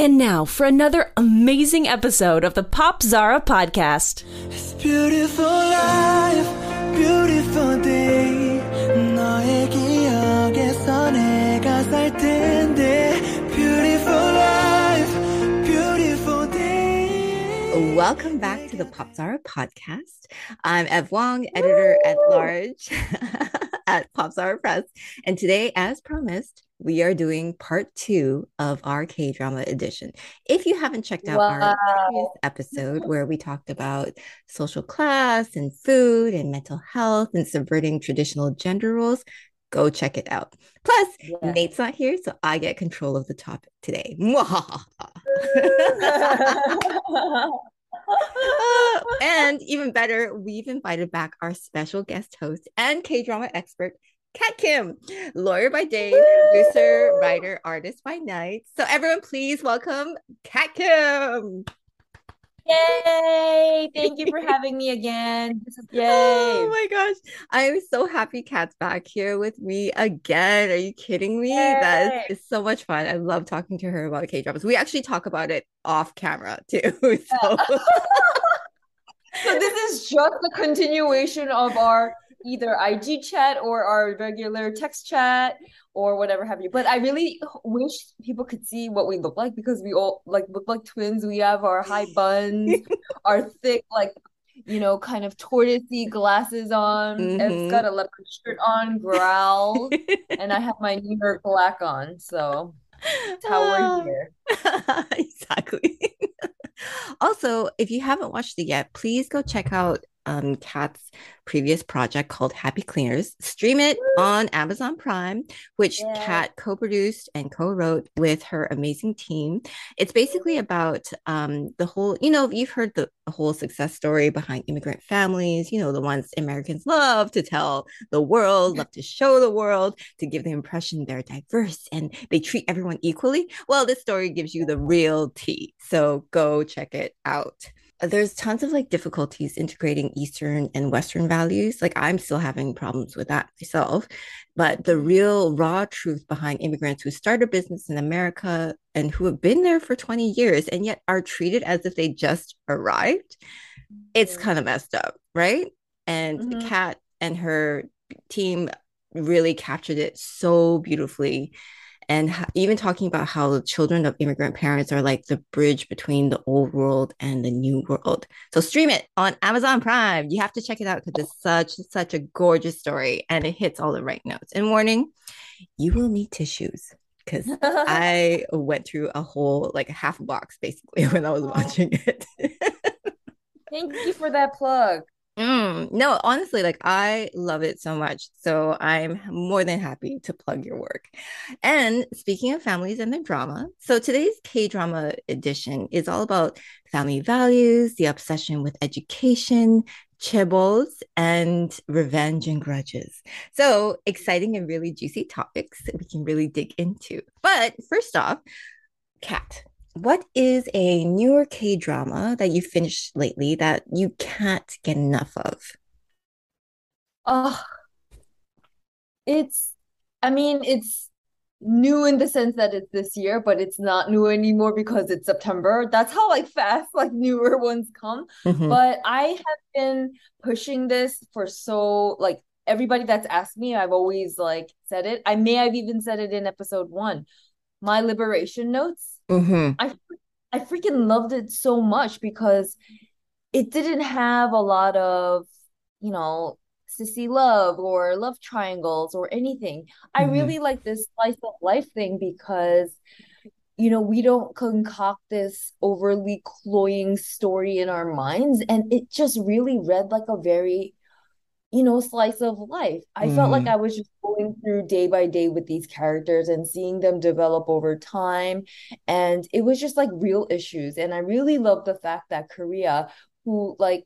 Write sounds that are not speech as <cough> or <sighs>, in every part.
And now for another amazing episode of the Pop Zara podcast. It's beautiful life, beautiful day. 너의 기억에서 내가 살 텐데. Beautiful life, beautiful day. Welcome back to the Pop Zara podcast. I'm Ev Wong, editor at large <laughs> at Pop Zara Press. And today, as promised, we are doing part two of our K drama edition. If you haven't checked out our Wow. previous episode where we talked about social class and food and mental health and subverting traditional gender roles, go check it out. Plus, Yeah. Nate's not here, so I get control of the topic today. <laughs> Uh, and even better, we've invited back our special guest host and K drama expert, Kat Kim, lawyer by day, producer, writer, artist by night. So, everyone, please welcome Kat Kim. Yay! Thank you for <laughs> having me again. Yay. Oh my gosh. I am so happy Kat's back here with me again. Are you kidding me? That Yay. is so much fun. I love talking to her about K dramas. We actually talk about it off camera too. <laughs> So, <laughs> So this is just a continuation of our either IG chat or our regular text chat or whatever have you. But I really wish people could see what we look like because we all like look like twins. We have our high buns, <laughs> our thick like you know kind of tortoisey glasses on. Mhm. Ev's got a leopard shirt on, growl, and I have my New York black on. So that's how Ah. we're here. <laughs> exactly. <laughs> also, if you haven't watched it yet, please go check out um Kat's previous project called Happy Cleaners. Stream it on Amazon Prime, which Yeah. Kat co-produced and co-wrote with her amazing team. It's basically about um the whole, you know, you've heard the whole success story behind immigrant families, you know, the ones Americans love to tell the world, love to show the world, to give the impression they're diverse and they treat everyone equally. Well, this story gives you the real tea. So go check it out. There's tons of like difficulties integrating Eastern and Western values. Like I'm still having problems with that myself. But the real raw truth behind immigrants who start a business in America and who have been there for 20 years and yet are treated as if they just arrived, it's kind of messed up, right? And Mhm. Kat and her team really captured it so beautifully. And even talking about how the children of immigrant parents are like the bridge between the old world and the new world. So stream it on Amazon Prime. You have to check it out because it's such, such a gorgeous story and it hits all the right notes. And warning, you will need tissues because I <laughs> went through a whole, like half a box basically <laughs> when I was watching it. <laughs> Thank you for that plug. Mm, no, honestly, like I love it so much. So I'm more than happy to plug your work. And speaking of families and their drama, so today's K drama edition is all about family values, the obsession with education, chaebols, and revenge and grudges. So exciting and really juicy topics that we can really dig into. But first off, Kat, what is a newer K drama that you finished lately that you can't get enough of? Oh, it's, I mean, it's new in the sense that it's this year, but it's not new anymore because it's September. That's how like fast <laughs> like newer ones come. Mhm. But I have been pushing this for so like everybody that's asked me, I've always like said it. I may have even said it in episode one. My liberation notes. Mhm. I I freaking loved it so much because it didn't have a lot of, you know, sissy love or love triangles or anything. I Mhm. really like this slice of life thing because, you know, we don't concoct this overly cloying story in our minds, and it just really read like a very you know, slice of life. I felt like Mhm. I was just going through day by day with these characters and seeing them develop over time. And it was just like real issues. And I really love the fact that Korea, who like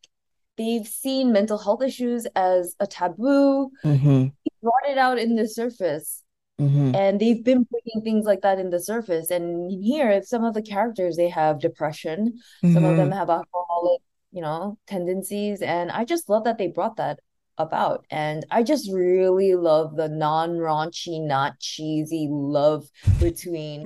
they've seen mental health issues as a taboo, Mhm. brought it out in the surface. Mhm. And they've been putting things like that in the surface. And here, some of the characters, they have depression. Some of them Mhm. have alcoholic, you know, tendencies. And I just love that they brought that about. And I just really love the non-raunchy, not cheesy love between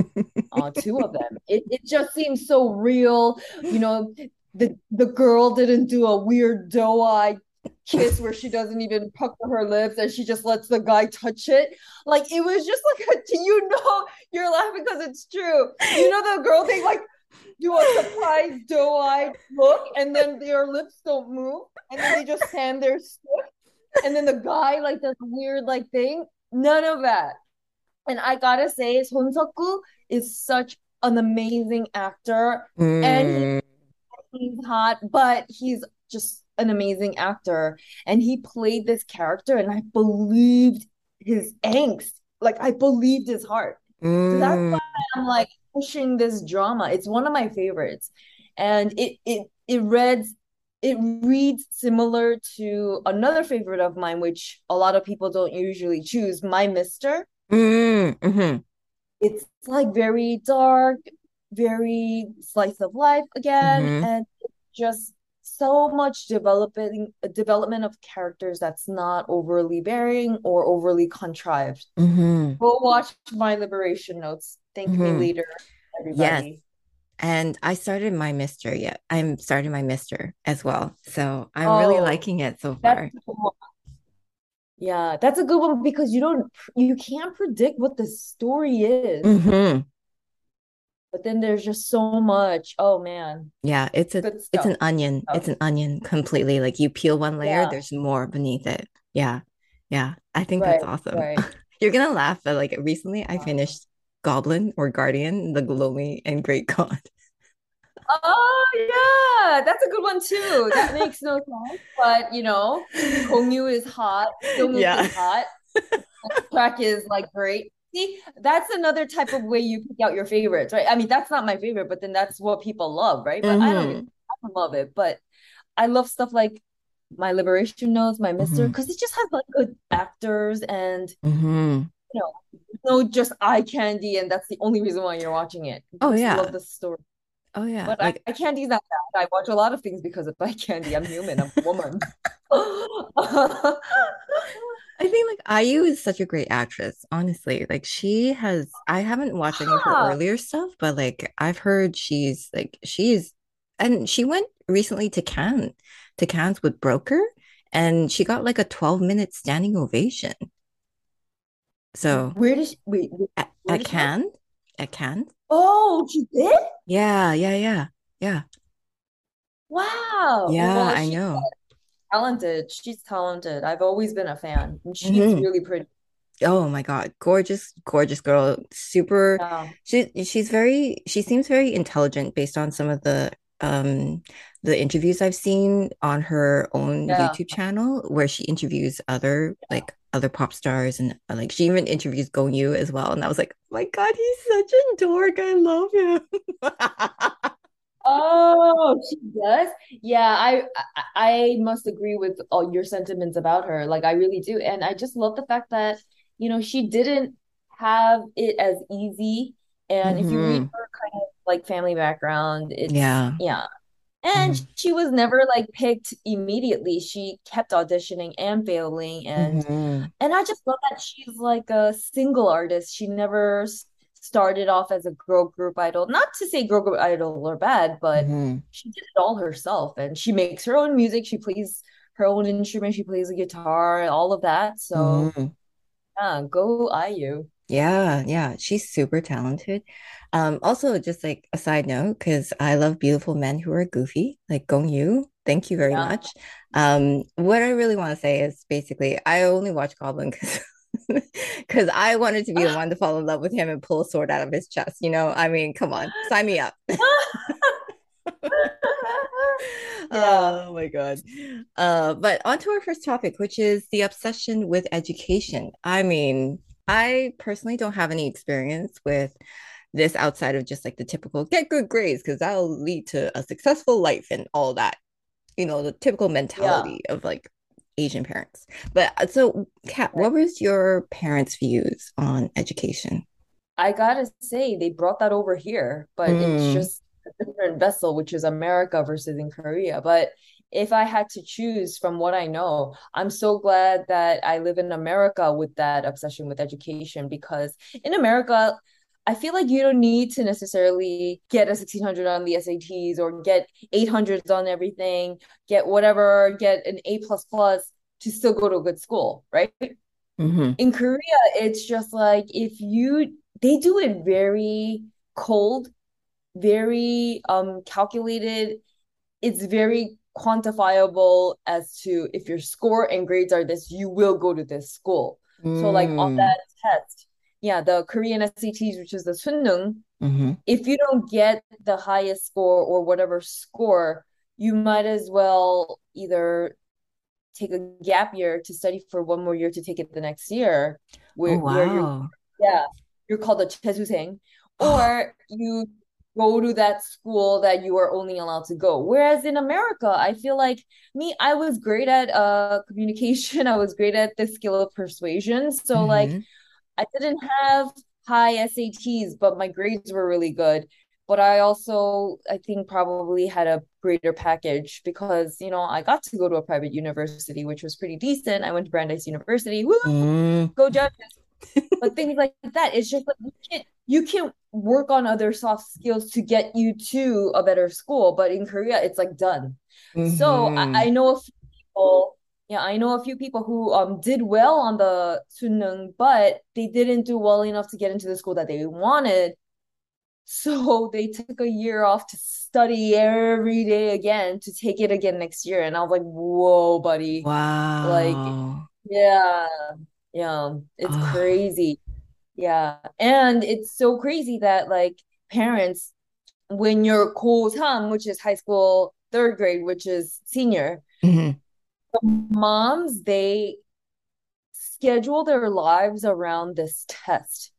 uh, two of them. <laughs> It it just seems so real. You know, the the girl didn't do a weird doe eye kiss where she doesn't even pucker her lips and she just lets the guy touch it. Like it was just like a, you know you're laughing because it's true. You know the girl thing like do a surprise doe-eyed look and then their lips don't move and then they just stand there stiff and then the guy like does weird like thing. None of that. And I gotta say, Son Seok-gu is such an amazing actor, Mm. and he's hot, but he's just an amazing actor. And he played this character, and I believed his angst. Like I believed his heart. So that's Mm. why I'm like pushing this drama. It's one of my favorites, and it it it reads it reads similar to another favorite of mine, which a lot of people don't usually choose. My Mister. Mm. Mhm. It's like very dark, very slice of life again, Mhm. and just so much developing development of characters that's not overly bearing or overly contrived. Mhm. Go watch my liberation notes. Thank me Mhm. later, everybody. And I started my Mister yet. I'm starting my Mister as well. So I'm really Oh, liking it so far. a good one. Yeah, that's a good one because you don't you can't predict what the story is, hmm but then there's just so much. Oh man, Yeah, it's a it's an onion. It's an onion completely. Like you peel one layer, Yeah, there's more beneath it. Yeah. Yeah. I think that's awesome. right. <laughs> You're gonna laugh, but like recently I finished Goblin or Guardian, the gloomy and great god. Oh yeah, that's a good one too. That makes no sense, but you know, Gongyu is hot, Yeah. is hot, <laughs> track is like great. See, that's another type of way you pick out your favorites, right? I mean, that's not my favorite, but then that's what people love, right? But I don't, hmm I don't love it, but I love stuff like My Liberation Notes, My Mister, because it just has like good actors and hmm you know, no just eye candy, and that's the only reason why you're watching it. Oh yeah. love the story. Oh yeah. But I, Like eye candy's not bad. I watch a lot of things because of eye candy. I'm human. I'm a woman. <laughs> I think like IU is such a great actress, honestly. Like she has I haven't watched any of her earlier stuff, but like I've heard she's like she's and she went recently to Cannes, to Cannes with Broker, and she got like a 12 minute standing ovation. So where did she wait? at, Where at did? Cannes, at Cannes. Oh, she did? Yeah, yeah, yeah. Yeah. Wow. Yeah, Well, I know. talented. She's talented. I've always been a fan, and she's hmm really pretty. Oh my God. Gorgeous, gorgeous girl. Super. She she's very she seems very intelligent based on some of the um the interviews I've seen on her own Yeah. YouTube channel where she interviews other like other pop stars and uh, like she even interviews Gong Yu as well. And I was like, oh my God, he's such a dork. I love him. <laughs> Oh, she does? Yeah, I, I must agree with all your sentiments about her. Like I really do. And I just love the fact that, you know, she didn't have it as easy. And if you read hmm her kind of like family background, it's Yeah. yeah. And hmm she was never like picked immediately. She kept auditioning and failing and hmm and I just love that she's like a single artist. She never started off as a girl group idol. Not to say girl group idol are bad, but hmm she did it all herself. And she makes her own music. She plays her own instrument. She plays the guitar, and all of that. So hmm yeah, go IU. Yeah, yeah, she's super talented. Um, also, just like a side note, because I love beautiful men who are goofy, like Gong Yu. Thank you very Yeah. much. Um, what I really want to say is basically, I only watch Goblin because because <laughs> I wanted to be the <laughs> one to fall in love with him and pull a sword out of his chest. You know, I mean, come on, sign me up. <laughs> Yeah. Oh my God. Uh, but on to our first topic, which is the obsession with education. I mean, I personally don't have any experience with this outside of just like the typical get good grades because that'll lead to a successful life and all that, you know, the typical Yeah. mentality of like Asian parents. But uh, so, Kat, what was your parents' views on education? I gotta say, they brought that over here, but it's Mm, just a different vessel, which is America versus in Korea. But if I had to choose from what I know, I'm so glad that I live in America with that obsession with education because in America, I feel like you don't need to necessarily get a 1600 on the SATs or get 800s on everything, get whatever, get an A plus plus to still go to a good school, right? Mhm. In Korea, it's just like if you they do it very cold, very um calculated. It's very quantifiable as to if your score and grades are this, you will go to this school. Mm. So like on hmm. that test, yeah, the Korean SATs, which is the Suneung, mm-hmm. if you don't get the highest score or whatever score, you might as well either take a gap year to study for one more year to take it the next year. Where, oh, wow. Where yeah, you're called a jaesusaeng, <gasps> or you go to that school that you are only allowed to go. Whereas in America, I feel like me, I was great at uh communication. <laughs> I was great at the skill of persuasion. So like Mhm. I didn't have high SATs, but my grades were really good. But I also, I think, probably had a greater package because, you know, I got to go to a private university, which was pretty decent. I went to Brandeis University. Woo, Mm. go Judges. But things like that, it's just like you can you can work on other soft skills to get you to a better school. But in Korea, it's like done. So I, Mhm. I know a few people, yeah, I know a few people who um did well on the Suneung, but they didn't do well enough to get into the school that they wanted. So <laughs> they took a year off to study every day again to take it again next year. And I was like, whoa, buddy. Wow. Like, yeah, yeah, it's Oh. crazy. Yeah. And it's so crazy that like parents, when you're 고3, which is high school, third grade, which is senior, Mhm. moms, they schedule their lives around this test.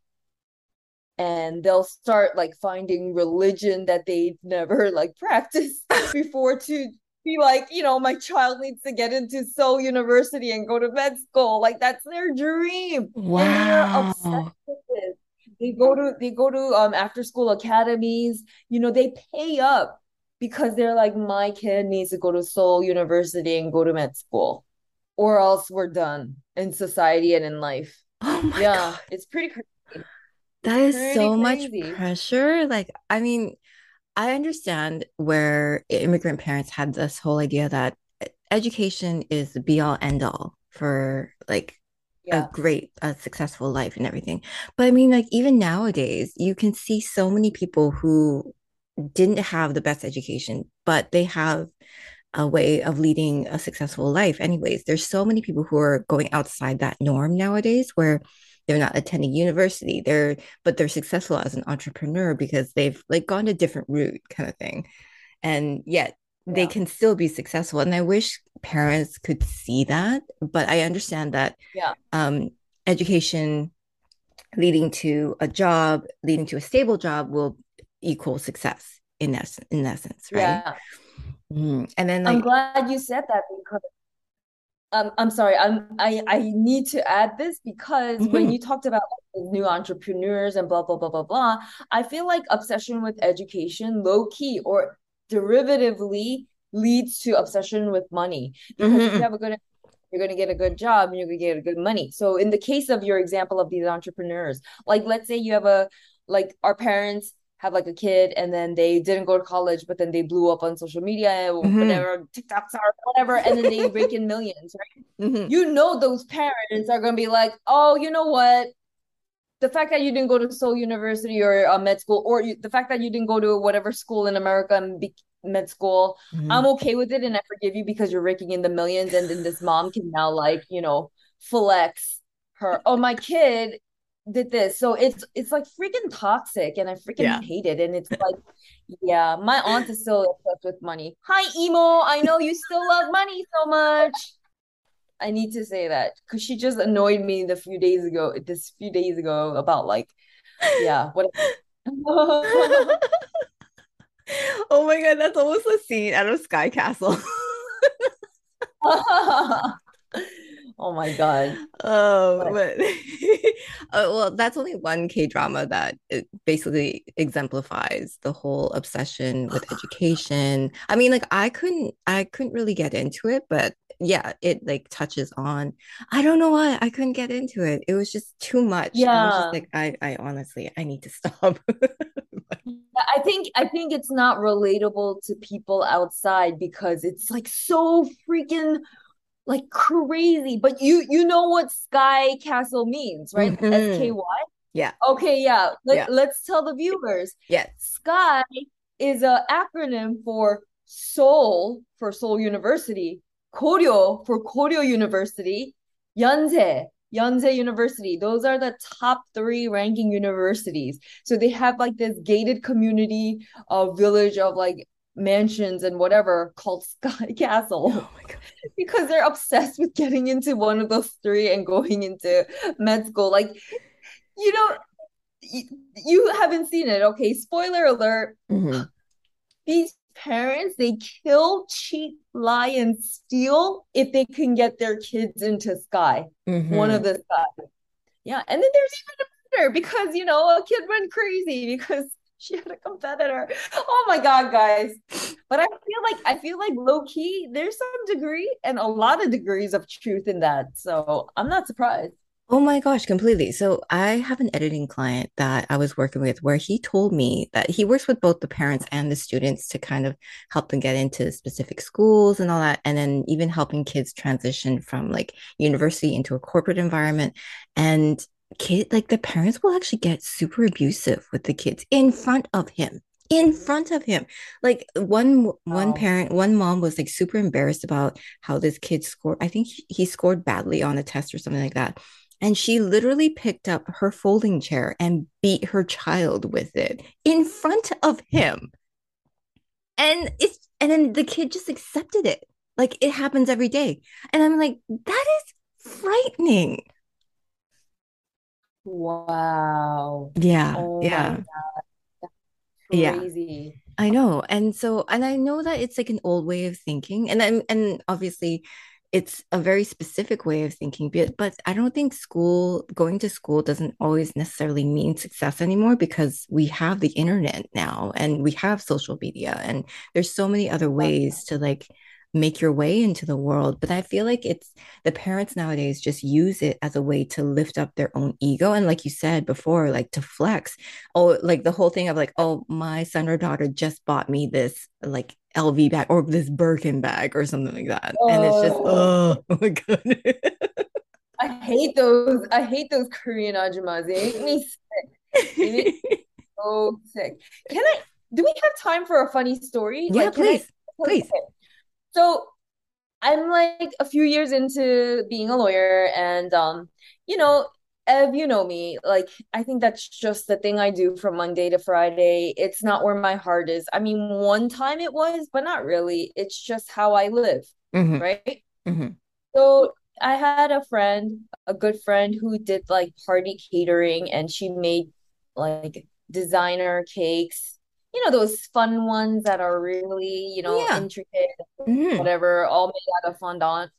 And they'll start like finding religion that they've never like <laughs> practiced before to be like, you know, my child needs to get into Seoul University and go to med school. Like that's their dream. And they are obsessed Wow. with it. They go to they go to um after school academies. You know, they pay up because they're like, my kid needs to go to Seoul University and go to med school, or else we're done in society and in life. Oh my Yeah, God. it's pretty crazy. That is pretty so much pressure. Like, I mean, I understand where immigrant parents had this whole idea that education is the be all end all for like a great, a successful life and everything. But I mean, like, even nowadays, you can see so many people who didn't have the best education, but they have a way of leading a successful life anyways. There's so many people who are going outside that norm nowadays where they're not attending university. They're but they're successful as an entrepreneur because they've like gone a different route kind of thing. And yet they Yeah. can still be successful. And I wish parents could see that, but I understand that Yeah. um education leading to a job, leading to a stable job will equal success in essence, in essence, right? Yeah. Mm. And then I'm glad you said that because um, I'm sorry. I'm I I need to add this because when Mhm. you talked about new entrepreneurs and blah blah blah blah blah, I feel like obsession with education, low key or derivatively leads to obsession with money. Because if you have a good you're going to get a good job and you're going to get a good money. So in the case of your example of these entrepreneurs, like let's say you have a like our parents have like a kid and then they didn't go to college, but then they blew up on social media or Mhm. whatever, TikToks or whatever, and then they rake in millions, right? Mhm. You know those parents are going to be like, oh, you know what? The fact that you didn't go to Seoul University or uh, med school, or you, the fact that you didn't go to whatever school in America and be med school, Mhm. I'm okay with it and I forgive you because you're raking in the millions and then this mom can now like, you know, flex her, oh my kid did this. So it's it's like freaking toxic and I freaking Yeah. hate it. And it's like, yeah, my aunt is still obsessed with money. Hi, emo. I know you still love money so much. I need to say that because she just annoyed me the few days ago, this few days ago about like, yeah, what <laughs> Oh my God, that's almost a scene out of Sky Castle. <laughs> <laughs> Oh my God. Oh, But but <laughs> uh, well, that's only one K-drama that it basically exemplifies the whole obsession with education. I mean, like I couldn't I couldn't really get into it, but yeah, it like touches on. I don't know why I couldn't get into it. It was just too much. I was Yeah. just like, I, I honestly, I need to stop. <laughs> I think I think it's not relatable to people outside because it's like so freaking like crazy. But you you know what Sky Castle means, right? Mhm. S-K-Y? Yeah. Okay, yeah. Let, Yeah. let's tell the viewers. Yes. Sky is a acronym for Seoul for Seoul University, Koryo for Koryo University, Yonsei, Yonsei University. Those are the top three ranking universities. So they have like this gated community, uh, village of like mansions and whatever called <laughs> Sky Castle Oh my god. because they're obsessed with getting into one of those three and going into med school. Like, you know, you, you haven't seen it. Okay, spoiler alert. Mhm. <gasps> These parents, they kill, cheat, lie, and steal if they can get their kids into Sky, one of the Sky. Yeah, and then there's even a murder because, you know, a kid went crazy because <laughs> she had a competitor. Oh my God, guys. But I feel like I feel like low key, there's some degree and a lot of degrees of truth in that. So I'm not surprised. Oh my gosh, completely. So I have an editing client that I was working with where he told me that he works with both the parents and the students to kind of help them get into specific schools and all that, and then even helping kids transition from like university into a corporate environment. And kid, like the parents will actually get super abusive with the kids in front of him. In front of him. Like one one parent, one mom was like super embarrassed about how this kid scored. I think he, he scored badly on a test or something like that. And she literally picked up her folding chair and beat her child with it in front of him. And it's and then the kid just accepted it. Like it happens every day. And I'm like, that is frightening. Wow. Yeah. Oh yeah. That's Yeah. I know. And so, and I know that it's like an old way of thinking. And then, and obviously it's a very specific way of thinking, but, but I don't think school, going to school doesn't always necessarily mean success anymore because we have the internet now and we have social media and there's so many other ways to like make your way into the world. But I feel like it's the parents nowadays just use it as a way to lift up their own ego. And like you said before, like to flex. Oh, like the whole thing of like, oh, my son or daughter just bought me this like LV bag or this Birkin bag or something like that. And it's just, Oh. oh, <laughs> my God. I hate those. I hate those Korean ajumas. They make me sick. They make me <laughs> so sick. Can I? Do we have time for a funny story? Yeah, Like, can I- please. Please. Okay. So I'm like a few years into being a lawyer, and um, you know, Ev, you know me. Like, I think that's just the thing I do from Monday to Friday. It's not where my heart is. I mean, one time it was, but not really. It's just how I live, Mhm, right? mhm. So I had a friend, a good friend who did like party catering and she made like designer cakes. You know, those fun ones that are really, you know, Yeah. intricate, Mhm. whatever, all made out of fondant.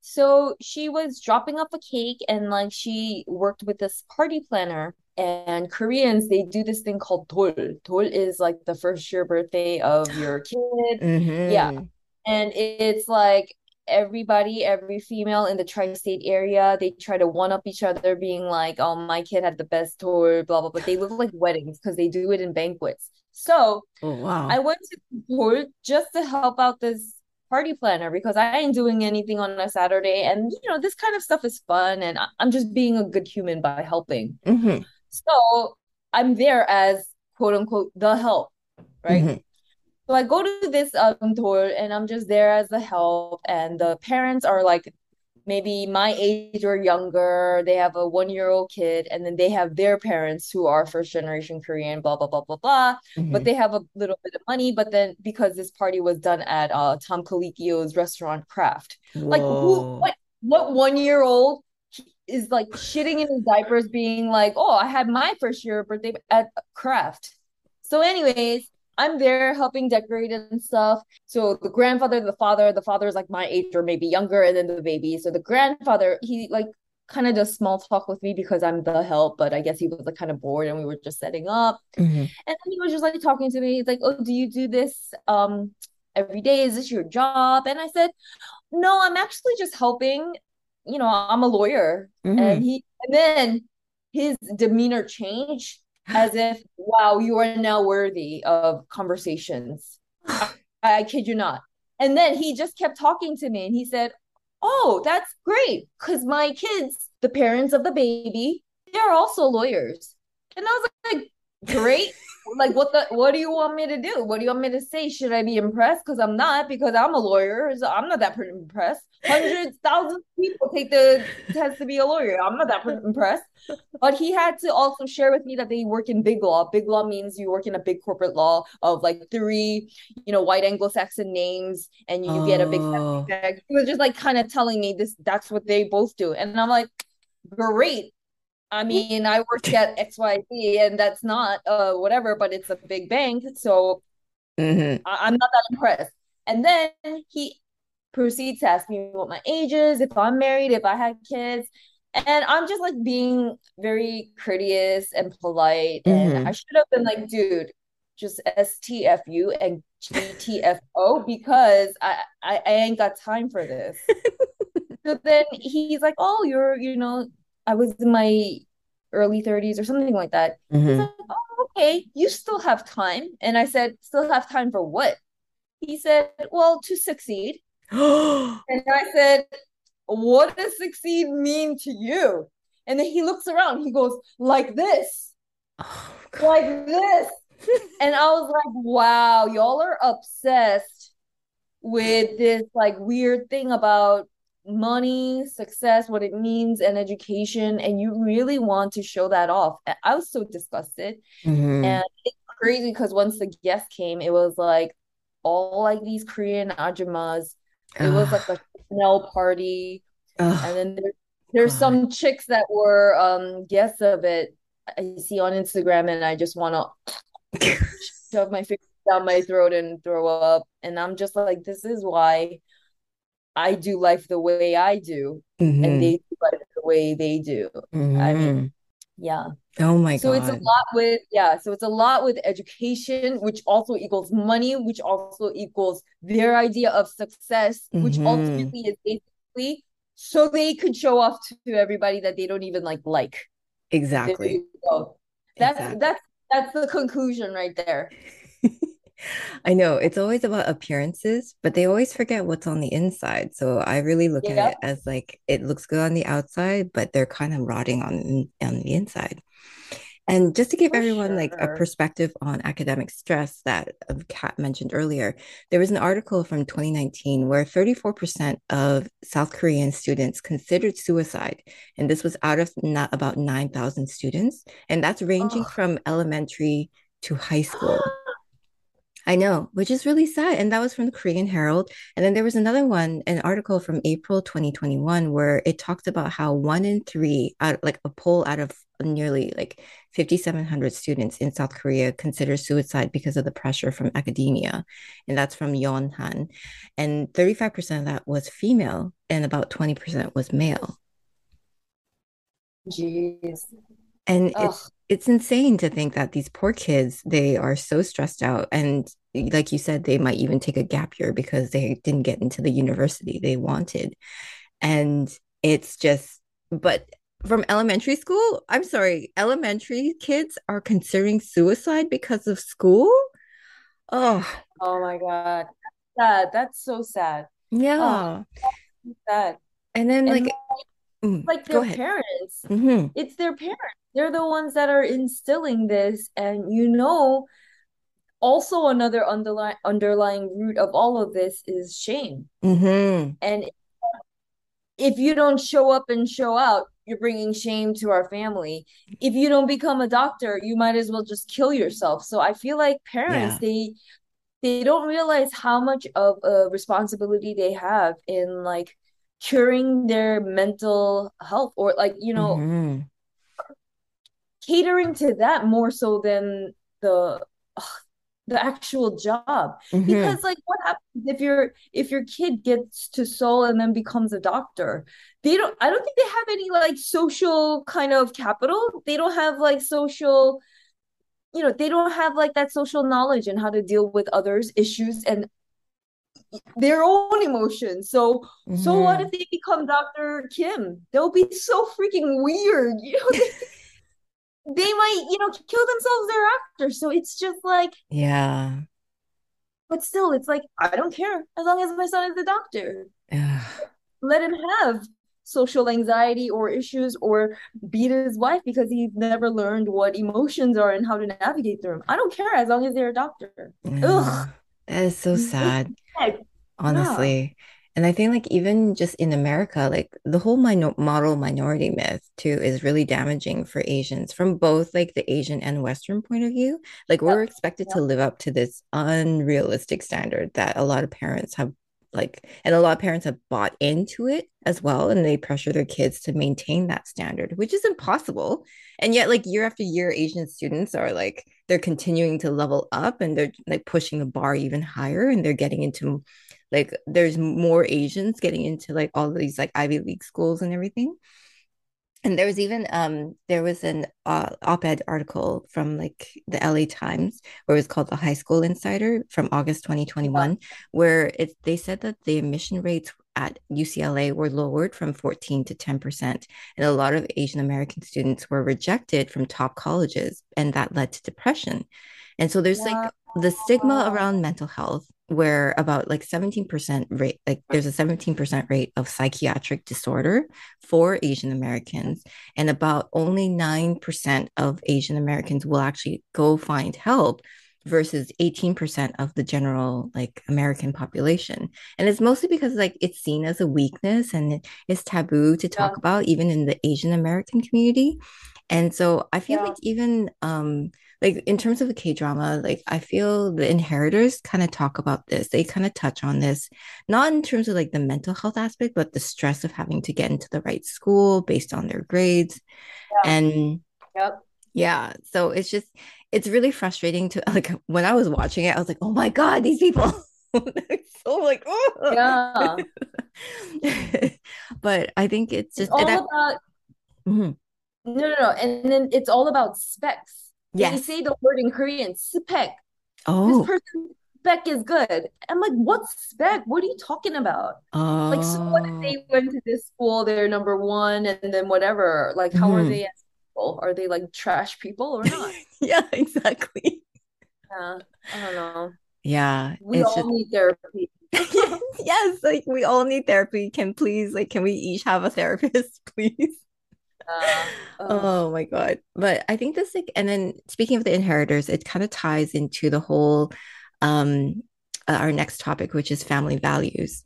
So she was dropping off a cake and like she worked with this party planner. And Koreans, they do this thing called dol. Dol is like the first year birthday of your <sighs> kid. Yeah. Mhm. And it's like everybody, every female in the tri-state area, they try to one up each other, being like, oh, my kid had the best dol, blah, blah, blah. But they look like weddings because they do it in banquets. So Oh, wow. I went to dol just to help out this party planner because I ain't doing anything on a Saturday. And, you know, this kind of stuff is fun. And I'm just being a good human by helping. Mhm, So I'm there as quote unquote the help, right? mhm. So I go to this um dol and I'm just there as the help, and the parents are like maybe my age or younger. They have a one-year-old kid, and then they have their parents who are first generation Korean, blah blah blah blah blah. But Mhm. they have a little bit of money. But then because this party was done at uh Tom Colicchio's restaurant Craft, like who what what one-year-old is like shitting in his diapers, being like, "Oh, I had my first year birthday at Craft." So, anyways, I'm there helping decorate and stuff. So the grandfather, the father, the father is like my age or maybe younger, and then the baby. So the grandfather, he like kind of does small talk with me because I'm the help, but I guess he was like kind of bored and we were just setting up. Mhm. And then he was just like talking to me. He's like, "Oh, do you do this um every day? Is this your job? And I said, no, I'm actually just helping. You know, I'm a lawyer. Mhm. And he and then his demeanor changed as if, wow, you are now worthy of conversations. I, <laughs> I kid you not. And then he just kept talking to me and he said, Oh, that's great. Because my kids, the parents of the baby, they're also lawyers. And I was like, Great. like what the what do you want me to do? What do you want me to say? Should I be impressed? Because I'm not, because I'm a lawyer. So I'm not that impressed. Hundreds, thousands of people take the test to be a lawyer. I'm not that impressed. But he had to also share with me that they work in big law. Big law means you work in a big corporate law of like three, you know, white Anglo-Saxon names, and you get a big Oh. bag. He was just like kind of telling me this. That's what they both do, and I'm like, great. I mean, I work at XYZ, and that's not uh whatever, but it's a big bank, so Mhm. I- I'm not that impressed. And then he proceeds to ask me what my age is, if I'm married, if I had kids. And I'm just like being very courteous and polite. And Mhm. I should have been like, dude, just STFU and GTFO because I, I, I ain't got time for this. <laughs> so then he's like, oh, you're, you know, I was in my early 30s or something like that. He's Mhm. like, oh, okay, you still have time. And I said, still have time for what? He said, well, to succeed. <gasps> And I said, what does succeed mean to you? And then he looks around, he goes, like this, Oh, like this. <laughs> And I was like, wow, y'all are obsessed with this like weird thing about money, success, what it means, and education. And you really want to show that off. And I was so disgusted. Mhm. And it's crazy because once the guest came, it was like all like these Korean ajumas. It was like a Chanel party. Ugh. And then there, there's God. some chicks that were um guests of it. I see on Instagram and I just want to <laughs> shove my finger down my throat and throw up. And I'm just like, this is why I do life the way I do, Mhm. and they do life the way they do. I mean, Mhm. yeah. Oh my god. So it's a lot with, yeah, so it's a lot with education, which also equals money, which also equals their idea of success, which Mhm. ultimately is basically so they could show off to everybody that they don't even like like. Exactly. That's Exactly. that's that's the conclusion right there. <laughs> I know it's always about appearances, but they always forget what's on the inside. So I really look at it as like it looks good on the outside, but they're kind of rotting on on the inside. And just to give For everyone like a perspective on academic stress that uh, Kat mentioned earlier, there was an article from 2019 where 34% of South Korean students considered suicide, and this was out of not about 9,000 students, and that's ranging Ugh. from elementary to high school. I know, which is really sad. And that was from the Korean Herald. And then there was another one, an article from April 2021, where it talked about how one in three, out like a poll out of nearly like 5,700 students in South Korea consider suicide because of the pressure from academia. And that's from Yonhap. And 35% of that was female, and about 20% was male. Jeez. And Ugh. it's it's insane to think that these poor kids, they are so stressed out. And like you said, they might even take a gap year because they didn't get into the university they wanted. And it's just, but from elementary school, I'm sorry, elementary kids are considering suicide because of school? Oh, Oh my God. Sad. That's so sad. yeah. Sad. And then And like, mm, like go their parents. Mhm. It's their parents. They're the ones that are instilling this. And you know, also another underlying underlying root of all of this is shame. Mhm. And if you don't show up and show out, you're bringing shame to our family. If you don't become a doctor, you might as well just kill yourself. So I feel like parents, Yeah. they they don't realize how much of a responsibility they have in like curing their mental health or like, you know, Mhm. Catering to that more so than the ugh, the actual job Mhm. because like what happens if your if your kid gets to Seoul and then becomes a doctor they don't I don't think they have any like social kind of capital they don't have like social you know they don't have like that social knowledge and how to deal with others issues and their own emotions. So so what Mhm. if they become Dr. Kim? They'll be so freaking weird. You know, <laughs> they, might, you know, kill themselves thereafter. So it's just like, Yeah. but still, it's like, I don't care as long as my son is a doctor. Ugh. Let him have social anxiety or issues or beat his wife because he's never learned what emotions are and how to navigate through them. I don't care as long as they're a doctor. Ugh. That is so sad. Honestly. And I think like even just in America, like the whole minor model minority myth too is really damaging for Asians from both like the Asian and Western point of view. Like we're expected to live up to this unrealistic standard that a lot of parents have like, and a lot of parents have bought into it as well, and they pressure their kids to maintain that standard, which is impossible. And yet, like year after year, Asian students are like they're continuing to level up and they're like pushing the bar even higher, and they're getting into like there's more Asians getting into like all of these like Ivy League schools and everything. And there was even um there was an uh, op-ed article from like the LA Times where it was called the High School Insider from August 2021 where it they said that the admission rates at UCLA were lowered from 14 to 10% and a lot of Asian American students were rejected from top colleges and that led to depression. And so there's like the stigma around mental health where about like 17% rate like there's a 17% rate of psychiatric disorder for Asian Americans and about only 9% of Asian Americans will actually go find help versus 18% of the general like American population. And it's mostly because like it's seen as a weakness and it is taboo to talk Yeah. about even in the Asian American community. And so I feel Yeah. like even um like in terms of the K drama, like I feel the inheritors kind of talk about this. They kind of touch on this, not in terms of like the mental health aspect, but the stress of having to get into the right school based on their grades. Yeah. And Yep. yeah, so it's just it's really frustrating to <laughs> like when I was watching it, I was like, oh my God, these people. It's <laughs> so like, oh. Yeah. <laughs> But I think it's It's just and I- all about Mhm. no, no, no. And then it's all about specs. They say the word in Korean, spec. Oh, This person's spec is good. I'm like, what spec? What are you talking about? Like, so what if oh. they went to this school, they're number one, and then whatever? Like, how are Mhm. they as people? Are they like trash people or not? <laughs> Yeah, exactly. Yeah, I don't know. Yeah, We all just need therapy. yes, <laughs> yes, like we all need therapy. Can please, like, can we each have a therapist, <laughs> please? Uh, ugh. Oh my God. But I think this like and then speaking of the inheritors, it kind of ties into the whole um uh, our next topic, which is family values.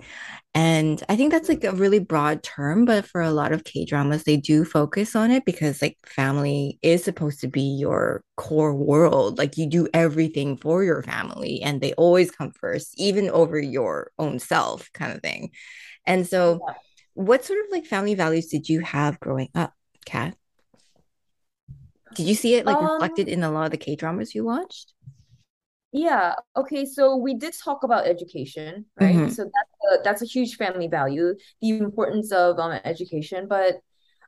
And I think that's like a really broad term, but for a lot of K-dramas, they do focus on it because like family is supposed to be your core world. Like you do everything for your family and they always come first, even over your own self, kind of thing. And so what sort of like family values did you have growing up, Kat? Did you see it like reflected Um, in a lot of the K-dramas you watched? Yeah, okay, so we did talk about education, right? Mhm. So that's a, that's a huge family value, the importance of um, education. But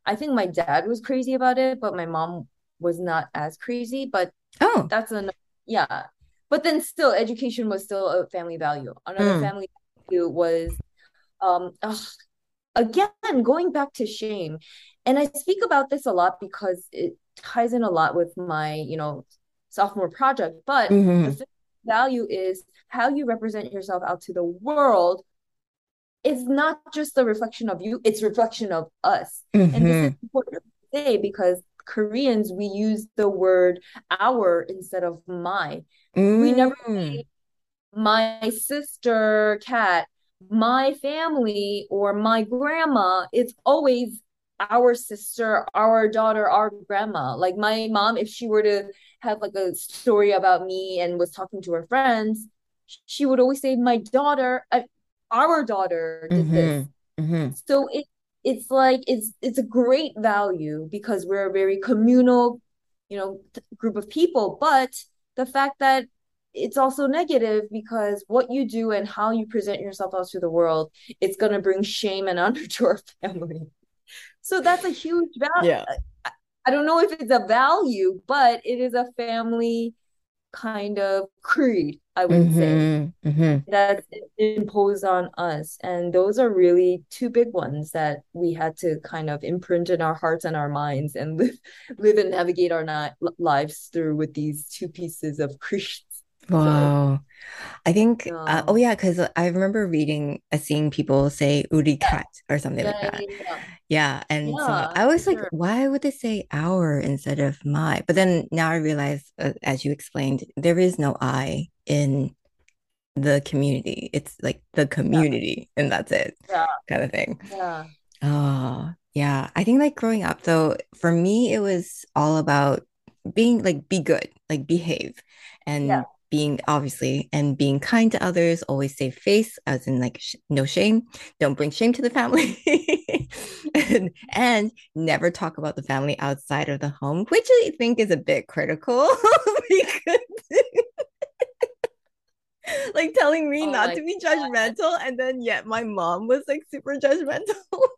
I think my dad was crazy about it, but my mom was not as crazy. But Oh, that's an yeah. But then still, education was still a family value. Another Mm. family value was um ugh, again going back to shame. And I speak about this a lot because it ties in a lot with my, you know, sophomore project. But the Mhm. fifth value is how you represent yourself out to the world is not just a reflection of you, it's reflection of us. And this is Mhm. important to say because Koreans, we use the word our instead of my. We never Mm. say my sister, Kat, my family, or my grandma. It's always our sister, our daughter, our grandma. Like my mom, if she were to have like a story about me and was talking to her friends, she would always say, my daughter, uh, our daughter did this. Mhm. Mhm. So it it's like it's it's a great value because we're a very communal, you know, th- group of people. But the fact that it's also negative because what you do and how you present yourself out to the world, it's gonna bring shame and <laughs> honor to our family. So that's a huge value. Yeah. I, I don't know if it's a value, but it is a family kind of creed. I would say Mhm, mhm. that's imposed on us. And those are really two big ones that we had to kind of imprint in our hearts and our minds and <laughs> live live and navigate our ni- lives through with these two pieces of Christ. So Wow. I think, uh, oh yeah. yeah, because I remember reading, uh, seeing people say "uri Yeah, Kat" or something like that. yeah, yeah. Yeah, and so I was like, sure. why would they say "our" instead of "my"? But then now I realize, uh, as you explained, there is no "I" in the community. It's like the Yeah, community, and that's it, yeah, kind of thing. yeah, Oh, yeah. I think like growing up though, for me, it was all about being like be good, like behave yeah. and being obviously and being kind to others, always save face, as in like sh no shame, don't bring shame to the family. And, <laughs> and never talk about the family outside of the home, which I think is a bit critical <laughs> like telling me Oh not to be judgmental, and then yet my mom was like super judgmental. <laughs>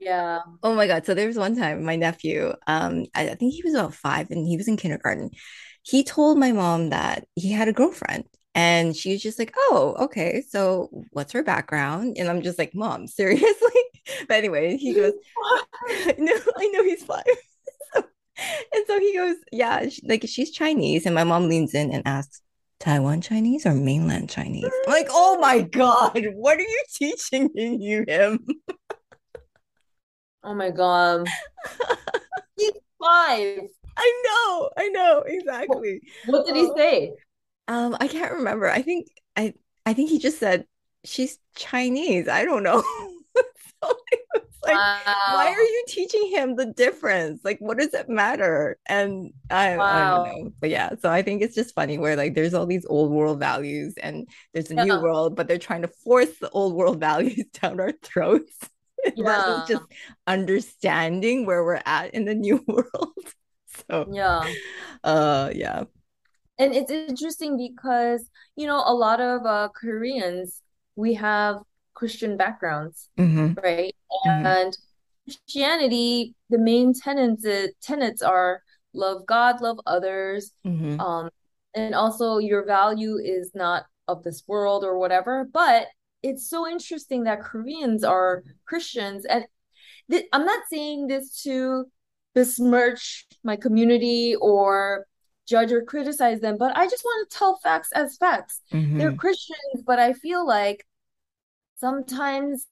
Yeah. Oh my God. So there was one time my nephew, um, I, I think he was about five and he was in kindergarten. He told my mom that he had a girlfriend. And she was just like, oh, okay. So what's her background? And I'm just like, Mom, <laughs> seriously? But anyway, he goes, <laughs> <laughs> No, I know he's five. And so he goes, Yeah, sh- like she's Chinese. And my mom leans in and asks, Taiwan Chinese or mainland Chinese? I'm like, oh my God, what are you teaching you him? Oh my God. He's five. I know, I know, exactly. what did he Oh, say? um, I can't remember. I think I I think he just said she's Chinese. I don't know. <laughs> So like, why are you teaching him the difference? Like, what does it matter? And I I don't know. But yeah, so I think it's just funny where like there's all these old world values and there's a new world, but they're trying to force the old world <laughs> values down our throats <laughs> Yeah. just understanding where we're at in the new world. <laughs> So, Yeah. uh, yeah. And it's interesting because, you know, a lot of uh, Koreans, we have Christian backgrounds, hmm right? hmm And Christianity, the main tenets tenets are love God, love others, hmm um, and also your value is not of this world or whatever. But it's so interesting that Koreans are Christians, and th I'm not saying this to besmirch my community or judge or criticize them, but I just want to tell facts as facts. They're hmm Christians, but I feel like sometimes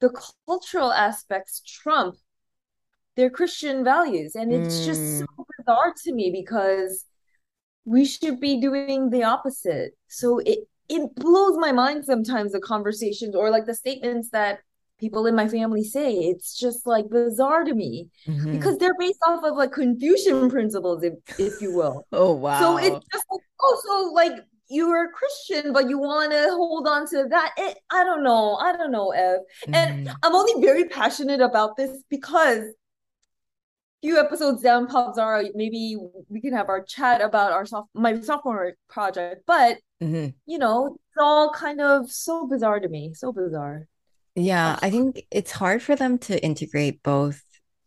the cultural aspects trump their Christian values. And it's just so Mm, bizarre to me because we should be doing the opposite. So it it blows my mind sometimes the conversations or like the statements that people in my family say. It's just like bizarre to me hmm because they're based off of like Confucian principles, if if you will. <laughs> Oh, wow So it's just like, oh, so like you're a Christian, but you want to hold on to that. It, I don't know. I don't know, Ev. And hmm I'm only very passionate about this because few episodes down, Pop Zara, maybe we can have our chat about our soft my sophomore project. But hmm you know, it's all kind of so bizarre to me. So bizarre. Yeah, I think it's hard for them to integrate both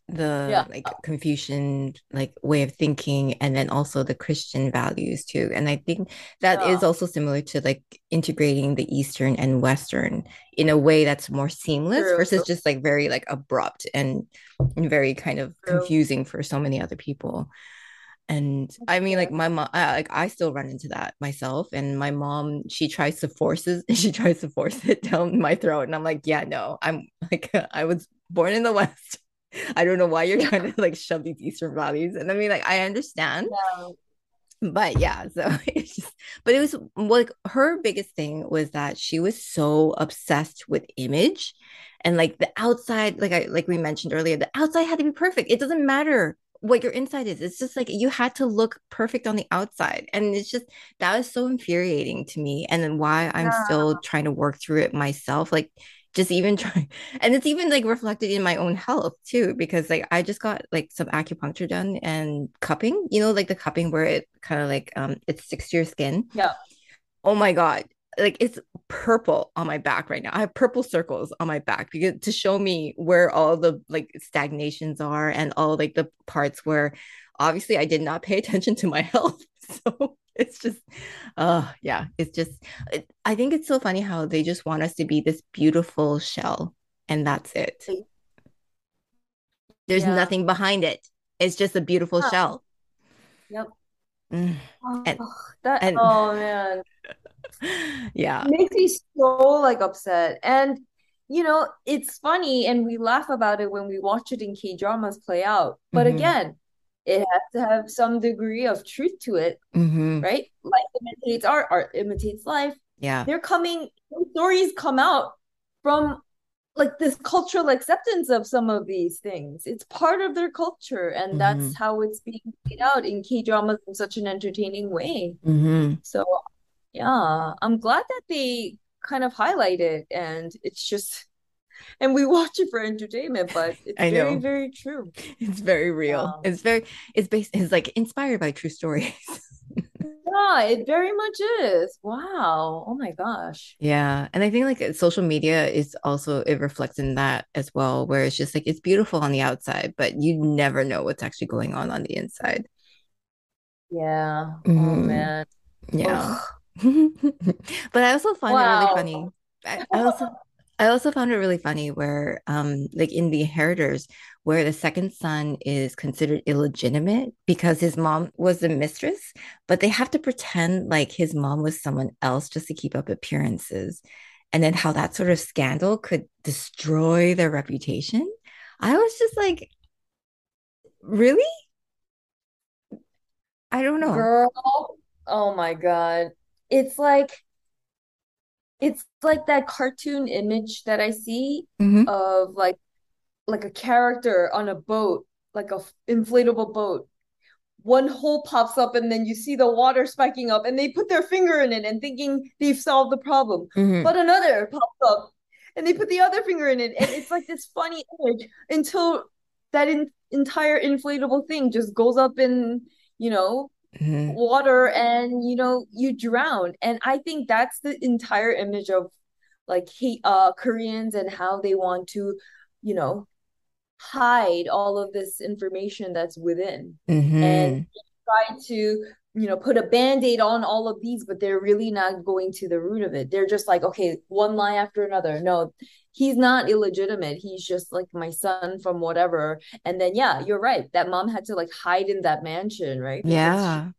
the Yeah. like Confucian like way of thinking and then also the Christian values too. And I think that is Yeah. also similar to like integrating the Eastern and Western in a way that's more seamless True. versus just like very like abrupt and, and very kind of True. confusing for so many other people. And I mean, like my mom, I, like I still run into that myself. And my mom, she tries to force it, <laughs> she tries to force it down my throat. And I'm like, yeah, no, I'm <laughs> like, uh, I was born in the West. I don't know why you're trying to like shove these Eastern values. And I mean, like, I understand, but yeah, so <laughs> it's just, but it was like her biggest thing was that she was so obsessed with image and like the outside, like I like we mentioned earlier, the outside had to be perfect. It doesn't matter what your inside is. It's just like you had to look perfect on the outside. And it's just that was so infuriating to me. And then why I'm Yeah. still trying to work through it myself. Like just even <laughs> trying and it's even like reflected in my own health too because like I just got like some acupuncture done and cupping you know like the cupping where it kind of like um it sticks to your skin Yeah. oh my god like it's purple on my back right now I have purple circles on my back because to show me where all the like stagnations are and all like the parts where obviously I did not pay <laughs> attention to my health <laughs> so it's just oh yeah it's just it, i think it's so funny how they just want us to be this beautiful shell and that's it there's Yeah. nothing behind it it's just a beautiful Huh. shell Yep. Mm, And- Oh, that and- oh man. <laughs> yeah It makes me so like upset. And you know, it's funny and we laugh about it when we watch it in K-dramas play out. But Mhm. again, it has to have some degree of truth to it, hmm right? Life imitates art, art imitates life. yeah They're coming, stories come out from like this cultural acceptance of some of these things. It's part of their culture, and that's Mhm. how it's being played out in K-dramas in such an entertaining way. hmm So, yeah, I'm glad that they kind of highlight it, and it's just, <laughs> and we watch it for entertainment, but <laughs> it's I very, know. very true. <laughs> it's very real Yeah. it's very it's based it's like inspired by true stories Yeah, it very much is. Wow. Oh my gosh. Yeah, and I think like social media is also it reflects in that as well, where it's just like it's beautiful on the outside, but you never know what's actually going on on the inside. Yeah. Oh Mhm. man. Yeah, Ugh. <laughs> but I also find it really funny. I, I also I also found it really funny where um like in The Inheritors, where the second son is considered illegitimate because his mom was the mistress, but they have to pretend like his mom was someone else just to keep up appearances. And then how that sort of scandal could destroy their reputation. I was just like, really? I don't know. Girl, oh my God. It's like it's like that cartoon image that I see Mhm. of like like a character on a boat, like a f- inflatable boat. One hole pops up and then you see the water spiking up and they put their finger in it and thinking they've solved the problem. Mhm. But another pops up and they put the other finger in it and it's like this funny image until that in entire inflatable thing just goes up in, you know, Mhm. water and you know you drown and i think that's the entire image of like he uh koreans and how they want to you know hide all of this information that's within Mhm. and try to you know put a band-aid on all of these but they're really not going to the root of it they're just like okay one lie after another no he's not illegitimate he's just like my son from whatever and then yeah you're right that mom had to like hide in that mansion right because she Yeah.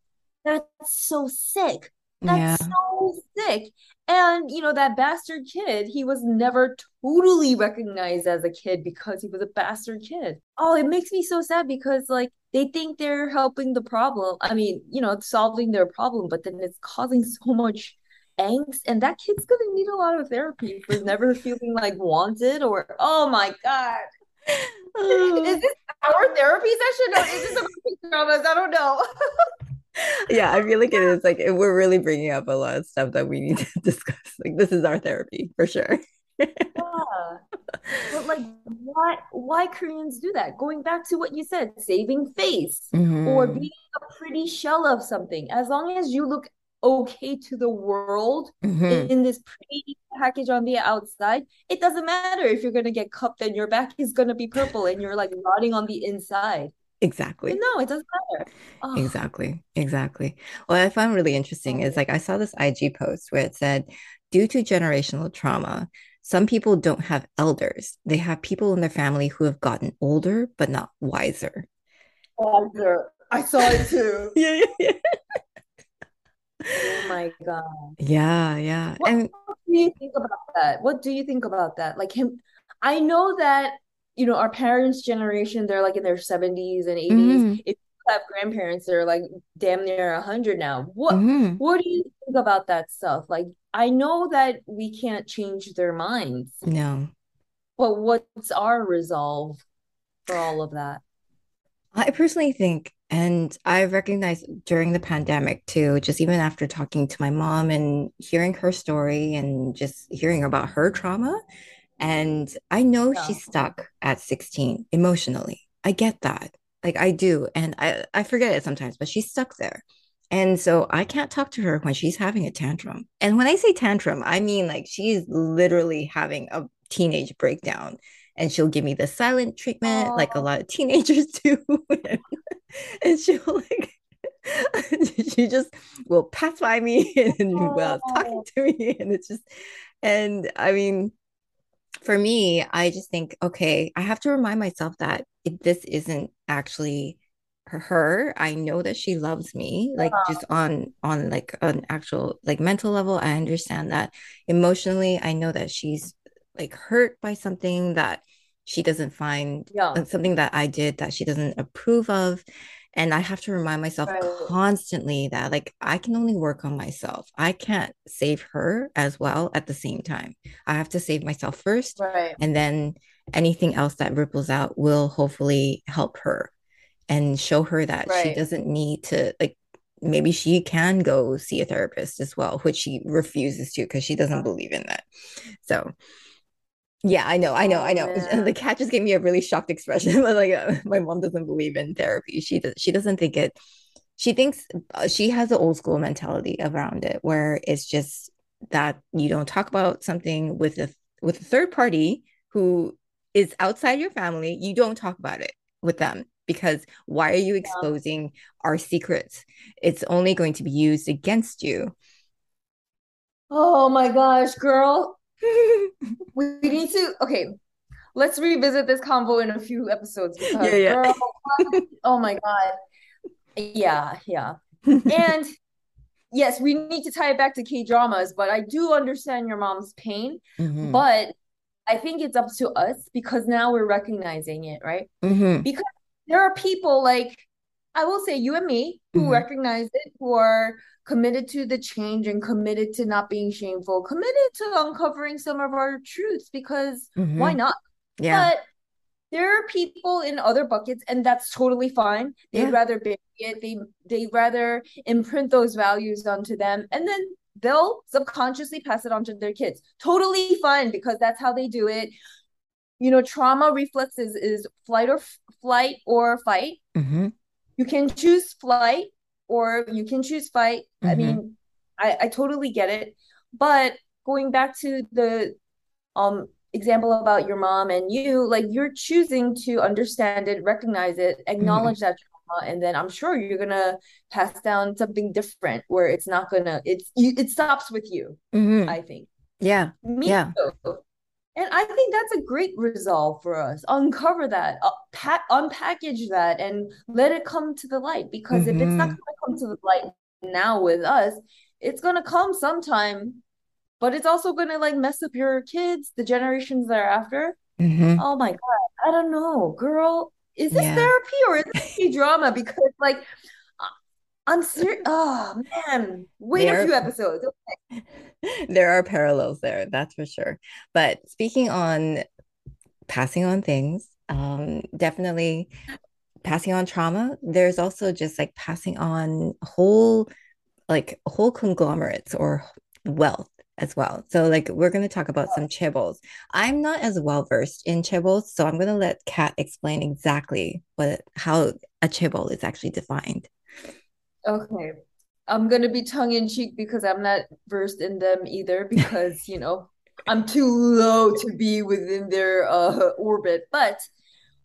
that's so sick. That's Yeah. so sick. And you know, that bastard kid, he was never totally recognized as a kid because he was a bastard kid. Oh, it makes me so sad because like they think they're helping the problem. I mean, you know, solving their problem, but then it's causing so much angst. And that kid's gonna need a lot of therapy for never feeling like wanted or oh my God. Is this our therapy session or is this about dramas? I don't know. <laughs> Yeah, I feel like it is like we're really bringing up a lot of stuff that we need to <laughs> discuss. Like this is our therapy for sure. Yeah. But like why why Koreans do that? Going back to what you said, saving face or Mhm. being a pretty shell of something. As long as you look okay to the world Mhm. in this pretty package on the outside, it doesn't matter if you're gonna get cupped and your back is gonna be purple and you're like rotting on the inside. Exactly. But no, it doesn't matter. Oh, Exactly. Exactly. What I found really interesting is like I saw this IG post where it said, due to generational trauma, some people don't have elders. They have people in their family who have gotten older but not wiser. Walter, I saw it too. <laughs> Yeah, yeah, yeah. Oh my God. Yeah, yeah. What And do you think about that? What do you think about that? Like him, I know that, you know, our parents' generation, they're like in their 70s and 80s. Mhm. If you have grandparents, they're like damn near 100 now. What Mhm. what do you think about that stuff? Like, I know that we can't change their minds, No. but what's our resolve for all of that? I personally think, and I've recognized during the pandemic too, just even after talking to my mom and hearing her story and just hearing about her trauma. And I know Yeah. she's stuck at 16 emotionally. I get that. Like I do. And I, I forget it sometimes, but she's stuck there. And so I can't talk to her when she's having a tantrum. And when I say tantrum, I mean like she's literally having a teenage breakdown. And she'll give me the silent treatment, like a lot of teenagers <laughs> do. <laughs> <laughs> and she'll like <laughs> she just will pass by me <laughs> and while talking Oh. to me. And it's just, and I mean, for me, I just think, okay, I have to remind myself that this isn't actually her, I know that she loves me, like just on on like an actual like mental level. I understand that emotionally, I know that she's like hurt by something that she doesn't find Yeah. something that I did that she doesn't approve of. And I have to remind myself Right. constantly that like I can only work on myself. I can't save her as well at the same time. I have to save myself first, Right. and then anything else that ripples out will hopefully help her and show her that she doesn't need to like maybe she can go see a therapist as well, which she refuses to because she doesn't believe in that. So yeah, I know, I know, I know. man. <laughs> The cat just gave me a really shocked expression. <laughs> like uh, my mom doesn't believe in therapy. She does. She doesn't think it. She thinks uh, she has an old school mentality around it, where it's just that you don't talk about something with a with a third party who is outside your family. You don't talk about it with them because why are you exposing our secrets? It's only going to be used against you. Oh my gosh, girl. We need to, okay, let's revisit this convo in a few episodes because, Yeah, yeah. girl, <laughs> oh my God. Yeah, yeah. <laughs> And yes, we need to tie it back to K-dramas, but I do understand your mom's pain, Mhm. but I think it's up to us because now we're recognizing it, right? Mhm. Because there are people like, I will say you and me who Mhm. recognize it, who are committed to the change and committed to not being shameful, committed to uncovering some of our truths because why Mhm. not? Yeah. But there are people in other buckets, and that's totally fine. They'd Yeah. rather bury it. They they'd rather imprint those values onto them, and then they'll subconsciously pass it on to their kids. Totally fine because that's how they do it. You know, trauma reflexes is flight or flight or fight. Mhm. You can choose flight or you can choose fight. I Mhm. mean, I I totally get it. But going back to the um example about your mom and you, like you're choosing to understand it, recognize it, acknowledge that trauma, and then I'm sure you're gonna pass down something different where it's not gonna it's you, it stops with you, Mhm. I think. Yeah. Me Yeah. too. And I think that's a great resolve for us. Uncover that, uh, pa unpackage that, and let it come to the light. Because if it's not Mhm. going to come to the light now with us, it's going to come sometime. But it's also going to like mess up your kids, the generations thereafter. Mhm. Oh my God, I don't know, girl. Is this Yeah. therapy or is this <laughs> drama? Because like, I'm serious. Oh man, wait a few episodes. there are parallels there, that's for sure. But speaking on passing on things, um, definitely passing on trauma, there's also just like passing on whole like whole conglomerates or wealth as well. So like we're going to talk about some chaebols. I'm not as well versed in chaebols, so I'm going to let Kat explain exactly what how a chaebol is actually defined. Okay. I'm gonna be tongue in cheek because I'm not versed in them either because, you know, I'm too low to be within their uh orbit. But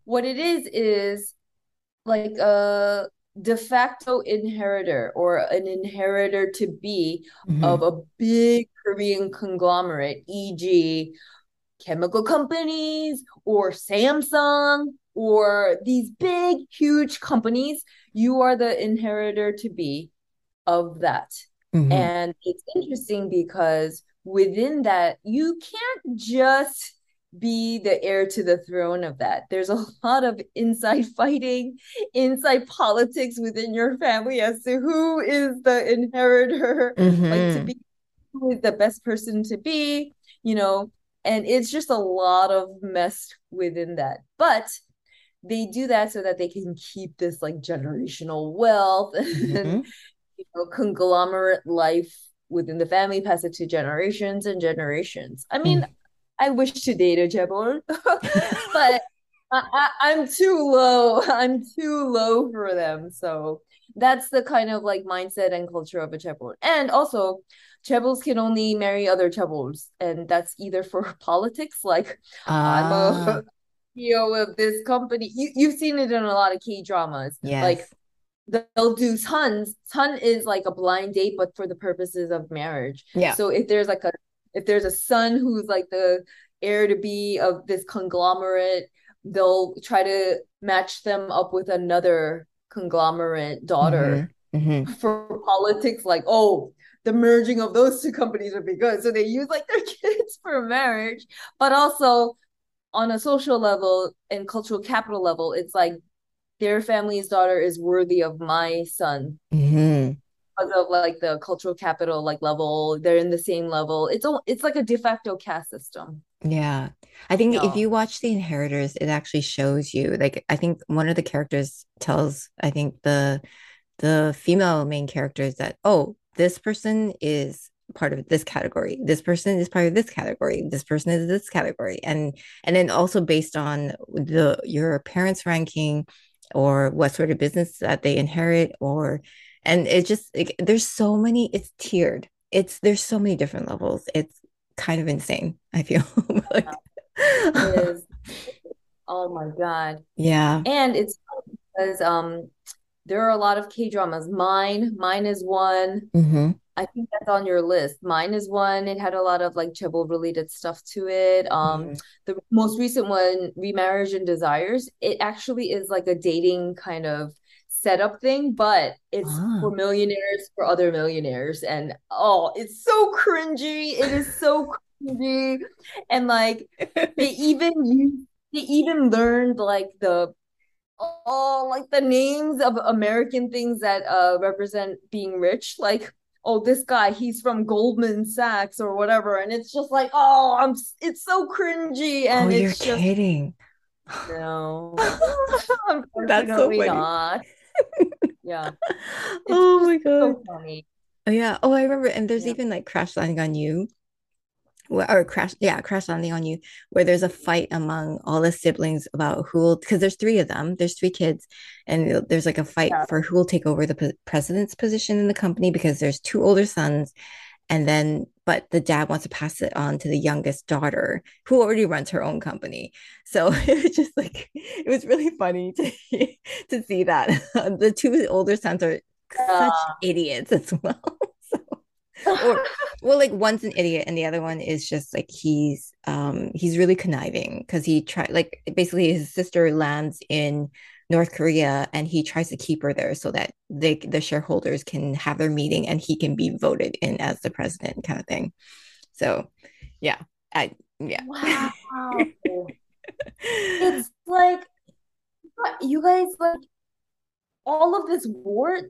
what it is is like a de facto inheritor or an inheritor to be Mhm. of a big Korean conglomerate, e.g., chemical companies or Samsung or these big, huge companies. You are the inheritor to be of that. Mhm. And it's interesting because within that, you can't just be the heir to the throne of that. There's a <laughs> lot of inside fighting, inside politics within your family as to who is the inheritor, like to Mhm. be who is the best person to be, you know, and it's just a lot of mess within that. But they do that so that they can keep this like generational wealth <laughs> and Mhm. you know, conglomerate life within the family, pass it to generations and generations. I mean, I wish to date a chaebol, <laughs> but <laughs> I, I, I'm too low. I'm too low for them. So that's the kind of like mindset and culture of a chaebol. And also, Chaebols can only marry other chaebols, and that's either for politics, like I'm Ah, a CEO of this company. You you've seen it in a lot of K dramas. Like they'll do tons. Son is like a blind date, but for the purposes of marriage. Yeah. So if there's like a if there's a son who's like the heir to be of this conglomerate, they'll try to match them up with another conglomerate daughter Mhm. for politics. Like, oh, the merging of those two companies would be good. So they use like their <laughs> kids for marriage, but also on a social level and cultural capital level, it's like their family's daughter is worthy of my son Mhm. because of like the cultural capital like level. They're in the same level. It's all it's like a de facto caste system. Yeah. I think if you watch The Inheritors, it actually shows you like I think one of the characters tells I think the the female main characters that oh, this person is part of this category. This person is part of this category. This person is this category. And and then also based on the your parents' ranking or what sort of business that they inherit or and it just there's so many it's tiered. It's there's so many different levels. It's kind of insane, I feel. <laughs> Like, It is <laughs> oh my god. yeah. And it's because um there are a lot of K-dramas. Mine, mine is one. hmm I think that's on your list. Mine is one. It had a lot of like chaebol related stuff to it. Um, Mhm. the most recent one, Remarriage and Desires, it actually is like a dating kind of setup thing, but it's Ah. for millionaires for other millionaires. And oh, it's so cringy. It is so cringy. And like they <laughs> even use they even learned like the oh like the names of American things that uh represent being rich like oh this guy he's from Goldman Sachs or whatever and it's just like oh i'm it's so cringy and Oh, and you're it's just kidding. no <laughs> <laughs> That's so funny. not <laughs> yeah Oh my God. so funny Oh, yeah. Oh, I remember. And there's Yeah. even like Crash Landing on You, or Crash, yeah, Crash Landing on You, where there's a fight among all the siblings about who will, because there's three of them, there's three kids, and there's like a fight Yeah. for who will take over the president's position in the company because there's two older sons. And then, but the dad wants to pass it on to the youngest daughter who already runs her own company. So <laughs> it was just like, it was really funny <laughs> to, to see that. <laughs> The two older sons are such idiots as well. Or <laughs> well, like one's an idiot and the other one is just like he's um he's really conniving because he tried like basically his sister lands in North Korea and he tries to keep her there so that they the shareholders can have their meeting and he can be voted in as the president kind of thing. So yeah, I yeah. wow <laughs> it's like you guys like all of this war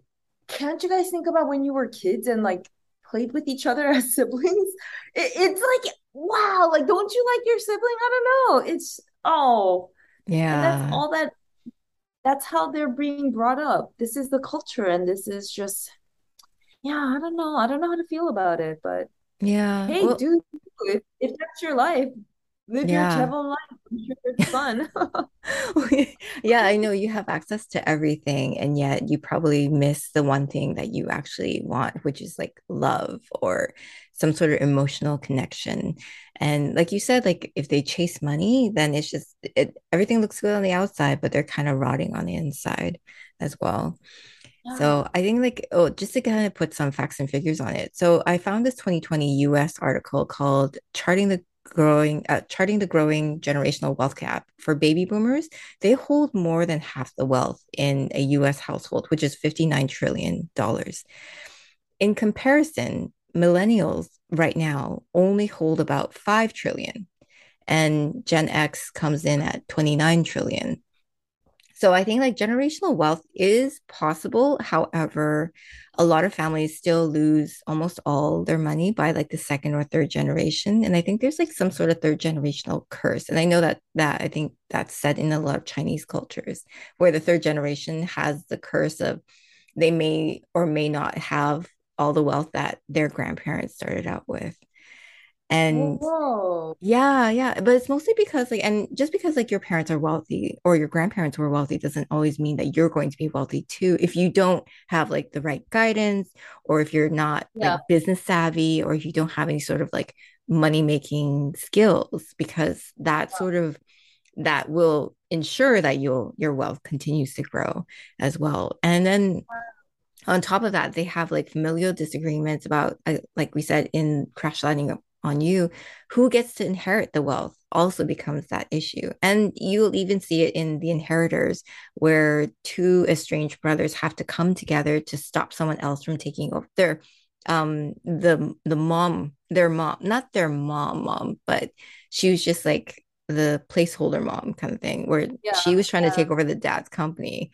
can't you guys think about when you were kids and like played with each other <laughs> as siblings. It, it's like wow like don't you like your sibling? I don't know. It's oh. And Yeah. that's all that that's how they're being brought up. This is the culture and this is just yeah i don't know. I don't know how to feel about it but Yeah. hey Well, dude if, if that's your life live your yeah. Chevron life. I'm sure it's fun <laughs> Yeah, I know you have access to everything, and yet you probably miss the one thing that you actually want, which is like love or some sort of emotional connection. And like you said, like if they chase money, then it's just it everything looks good on the outside, but they're kind of rotting on the inside as well. Yeah. So I think like oh, just to kind of put some facts and figures on it. So I found this 2020 US article called Charting the Growing uh, Charting the Growing Generational Wealth Gap for baby boomers. They hold more than half the wealth in a US household, which is 59 trillion dollars. In comparison, millennials right now only hold about 5 trillion and Gen X comes in at 29 trillion. So I think like generational wealth is possible. However, a lot of families still lose almost all their money by like the second or third generation. And I think there's like some sort of third generational curse. And I know that that I think that's said in a lot of Chinese cultures where the third generation has the curse of they may or may not have all the wealth that their grandparents started out with. And Whoa. yeah, yeah, but it's mostly because like, and just because like your parents are wealthy or your grandparents were wealthy doesn't always mean that you're going to be wealthy too. If you don't have like the right guidance, or if you're not Yeah. like business savvy, or if you don't have any sort of like money making skills, because that sort of that will ensure that you'll your wealth continues to grow as well. And then on top of that, they have like familial disagreements about, uh, like we said in Crash Landing on You, who gets to inherit the wealth also becomes that issue. And you'll even see it in The Inheritors, where two estranged brothers have to come together to stop someone else from taking over their um the the mom their mom not their mom mom but she was just like the placeholder mom kind of thing where Yeah, she was trying yeah. to take over the dad's company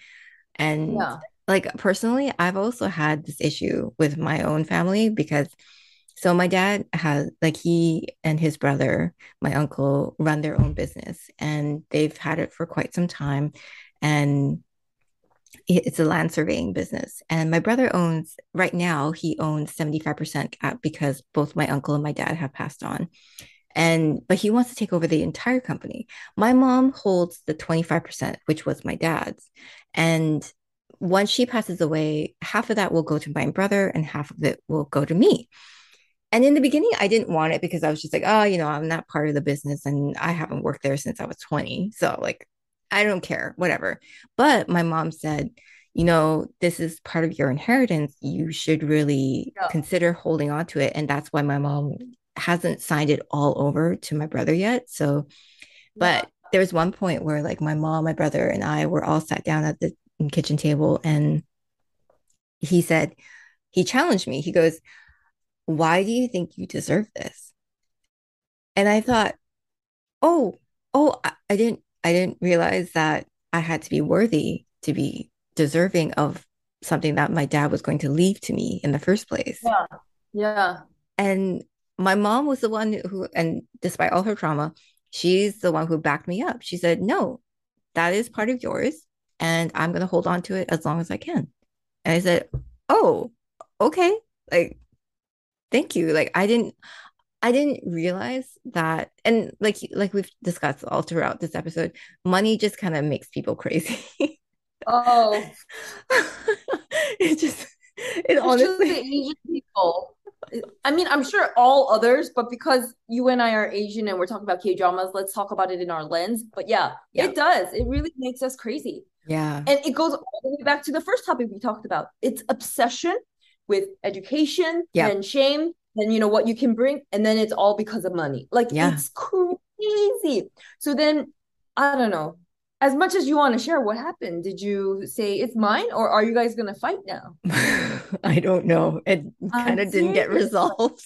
and Yeah. like personally i've also had this issue with my own family because so my dad has like he and his brother my uncle run their own business and they've had it for quite some time and it's a land surveying business. And my brother owns right now he owns 75% because both my uncle and my dad have passed on. And but he wants to take over the entire company. My mom holds the 25% which was my dad's. And once she passes away half of that will go to my brother and half of it will go to me and in the beginning i didn't want it because i was just like oh you know i'm not part of the business and i haven't worked there since i was 20 so like i don't care whatever. But my mom said you know this is part of your inheritance. You should really Yeah. consider holding on to it. And that's why my mom hasn't signed it all over to my brother yet so but there was one point where like my mom my brother and i were all sat down at the kitchen table and he said he challenged me. He goes why do you think you deserve this and i thought oh oh I, I didn't i didn't realize that i had to be worthy to be deserving of something that my dad was going to leave to me in the first place Yeah. Yeah. and my mom was the one who, and despite all her trauma, she's the one who backed me up. She said, No, that is part of yours, and I'm going to hold on to it as long as I can. And I said, Oh, okay. Like, thank you. Like, I didn't. I didn't realize that, and like like we've discussed all throughout this episode, money just kind of makes people crazy. Oh, <laughs> it just, it it's just the Asian people. I mean, I'm sure all others, but because you and I are Asian and we're talking about K dramas, let's talk about it in our lens. But yeah, Yeah. it does. It really makes us crazy. yeah, And it goes all the way back to the first topic we talked about. It's obsession with education Yeah. and shame, and you know what you can bring, and then it's all because of money. Like Yeah. it's crazy. So then I don't know. As much as you want to share, what happened? Did you say it's mine, or are you guys gonna fight now? <laughs> I don't know. It kind of didn't get resolved.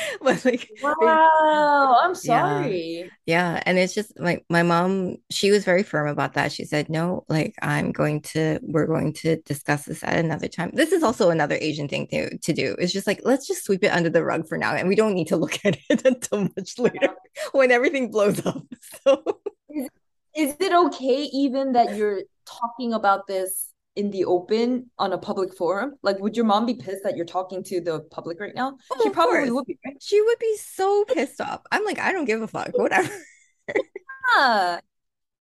<laughs> But like Wow, I'm sorry. yeah, and it's just like my mom, she was very firm about that. She said, "No, like I'm going to we're going to discuss this at another time." This is also another Asian thing to to do. It's just like let's just sweep it under the rug for now and we don't need to <laughs> look at it until much later when everything blows up. <laughs> So Is it okay even that you're talking about this in the open on a public forum? Like, would your mom be pissed that you're talking to the public right now? Oh, She probably course. would be, right? she would be so pissed off. I'm like, I don't give a fuck, whatever. <laughs> Yeah.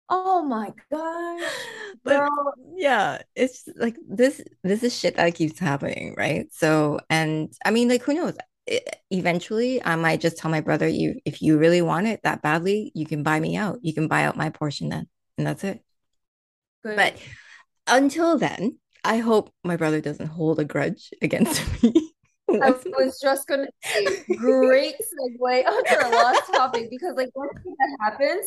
Oh my gosh, <laughs> But girl. yeah it's like this this is shit that keeps happening right so and i mean like who knows E- eventually i might just tell my brother you if you really want it that badly you can buy me out you can buy out my portion then and that's it Good. but until then i hope my brother doesn't hold a grudge against <laughs> me I was just gonna <laughs> say, great segue onto our last topic because like one thing that happens,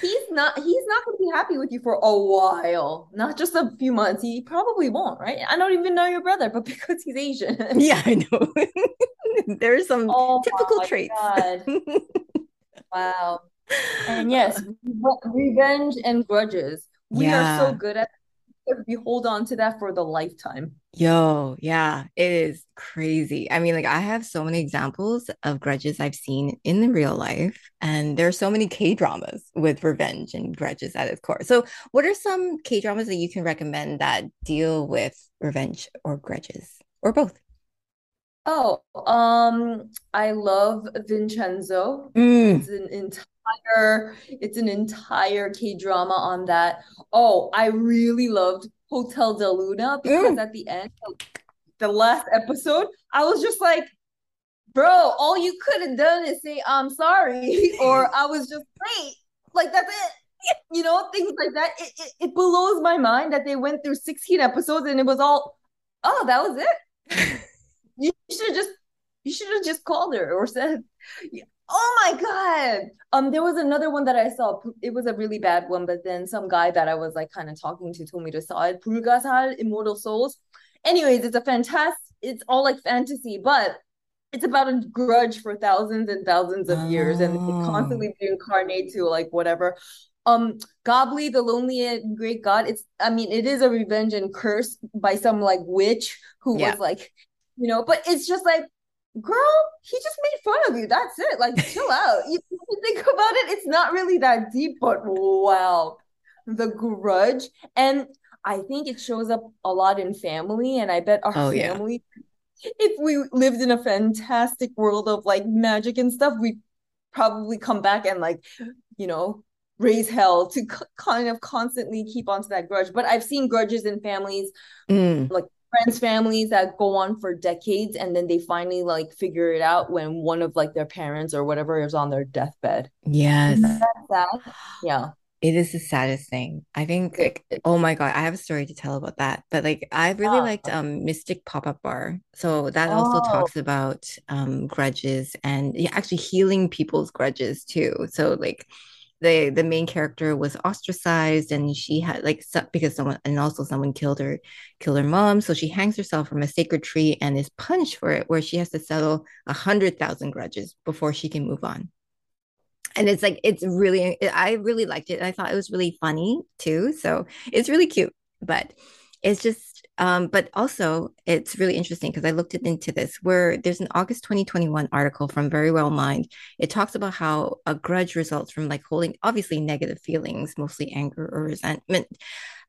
he's not he's not gonna be happy with you for a while, not just a few months. He probably won't, right? I don't even know your brother, but <laughs> because he's Asian. yeah i know there are some Oh typical traits God. Wow. And uh, yes, revenge and grudges. We are so good at We hold on to that for the lifetime. Yo, yeah, it is crazy. I mean, like I have so many examples of grudges I've seen in the real life, and there are so many K-dramas with revenge and grudges at its core. So, what are some K-dramas that you can recommend that deal with revenge or grudges or both? Oh, um, I love Vincenzo. Mm, It's an entire, it's an entire K-drama on that. Oh, I really loved Hotel Del Luna because mm. at the end, the last episode, I was just like, bro, all you could have done is say, I'm sorry, <laughs> or I was just great. Like that's it. <laughs> you know, things like that. It, it, it blows my mind that they went through 16 episodes and it was all, oh, that was it. <laughs> you should just, you should have just called her or said, oh my god. Um, there was another one that I saw. It was a really bad one, but then some guy that I was like kind of talking to told me to saw it. Bulgasal, Immortal Souls. Anyways, it's a fantastic. It's all like fantasy, but it's about a grudge for thousands and thousands of years, and they Oh. constantly reincarnate to like whatever um Goblin, the lonely and great god. It's I mean, it is a revenge and curse by some like witch who Yeah. was like, you know, but it's just like, girl, he just made fun of you. That's it. Like, chill out. You, you think about it, it's not really that deep, but wow, the grudge. And I think it shows up a lot in family, and I bet our Oh, yeah. family, if we lived in a fantastic world of like magic and stuff, we probably come back and like, you know, raise hell to c- kind of constantly keep onto that grudge. But I've seen grudges in families, Mm, friends, families that go on for decades, and then they finally like figure it out when one of like their parents or whatever is on their deathbed. yes. Yeah. It is the saddest thing. I think like oh my God, I have a story to tell about that. But like I really Yeah. liked um Mystic Pop-Up Bar. So that also Oh. talks about um grudges and yeah, actually healing people's grudges too. So like the the main character was ostracized and she had like because someone and also someone killed her killed her mom. So she hangs herself from a sacred tree and is punished for it, where she has to settle a hundred thousand grudges before she can move on. And it's like it's really i really liked it. I thought it was really funny too. So it's really cute but it's just um but also it's really interesting because i looked into this where there's an august 2021 article from Verywell Mind. It talks about how a grudge results from like holding obviously negative feelings mostly anger or resentment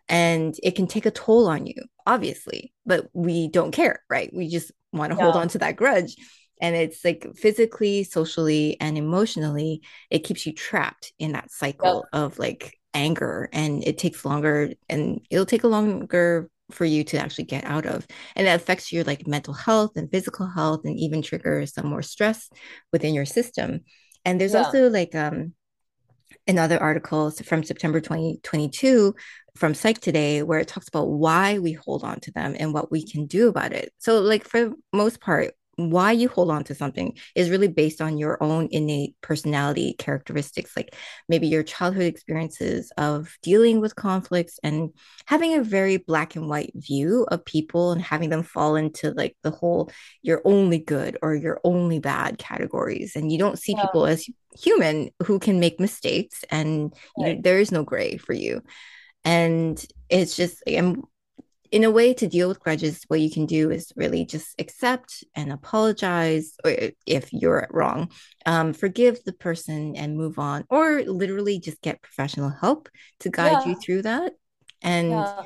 and it can take a toll on you obviously but we don't care right? We just want to hold on to that grudge. And it's like physically socially and emotionally it keeps you trapped in that cycle of like anger and it takes longer and it'll take a longer for you to actually get out of and it affects your like mental health and physical health and even triggers some more stress within your system and there's Yeah. also like um another article from September 2022 from Psych Today where it talks about why we hold on to them and what we can do about it. So, like, for most part, why you hold on to something is really based on your own innate personality characteristics, like maybe your childhood experiences of dealing with conflicts and having a very black and white view of people and having them fall into like the whole you're only good or you're only bad categories. And you don't see Yeah. people as human who can make mistakes and you know, there is no gray for you and it's just and in a way to deal with grudges what you can do is really just accept and apologize or if you're wrong um, forgive the person and move on or literally just get professional help to guide you through that and Yeah.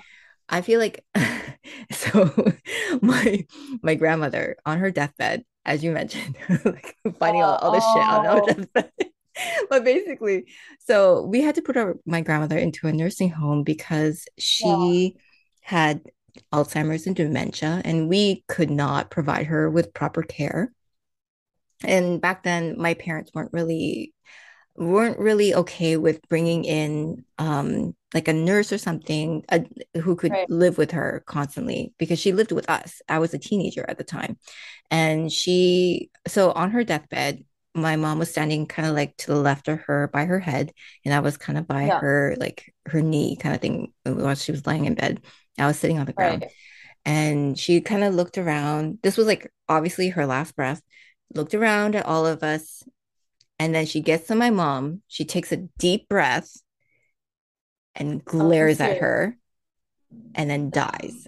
I feel like <laughs> so <laughs> my my grandmother on her deathbed, as you mentioned, <laughs> like finding all, all this shit on her Oh. deathbed. But basically, so we had to put our my grandmother into a nursing home because she had Alzheimer's and dementia, and we could not provide her with proper care. And back then, my parents weren't really weren't really okay with bringing in um like a nurse or something uh, who could Right. live with her constantly because she lived with us. I was a teenager at the time. And she so on her deathbed, my mom was standing kind of like to the left of her by her head and I was kind of by Yeah. her like her knee kind of thing while she was lying in bed. I was sitting on the ground Right. and she kind of looked around. This was like obviously her last breath. Looked around at all of us and then she gets to my mom. She takes a deep breath and glares at her and then dies.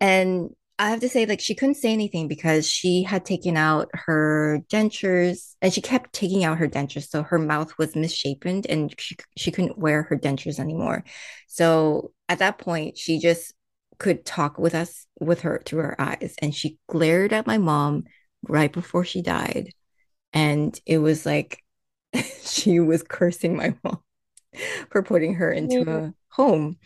And I have to say, like, she couldn't say anything because she had taken out her dentures and she kept taking out her dentures. So her mouth was misshapen and she, she couldn't wear her dentures anymore. So at that point, she just could talk with us, with her through her eyes. And she glared at my mom right before she died. And it was like <laughs> she was cursing my mom <laughs> for putting her into a home.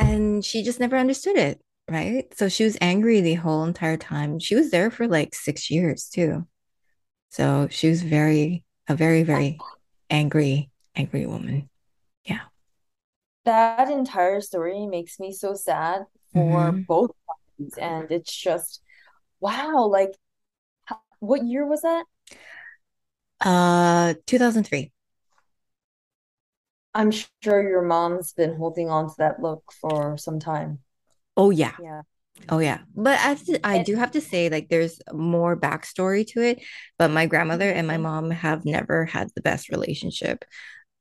And she just never understood it, right? So she was angry the whole entire time. She was there for like six years too. So she was very, a very, very angry, angry woman. Yeah. That entire story makes me so sad for Mhm. both parties, and it's just wow, like what year was that? Uh, 2003. I'm sure your mom's been holding on to that look for some time. Oh yeah. Yeah. Oh yeah. But I to, I do have to say like there's more backstory to it, but my grandmother and my Mhm. mom have never had the best relationship.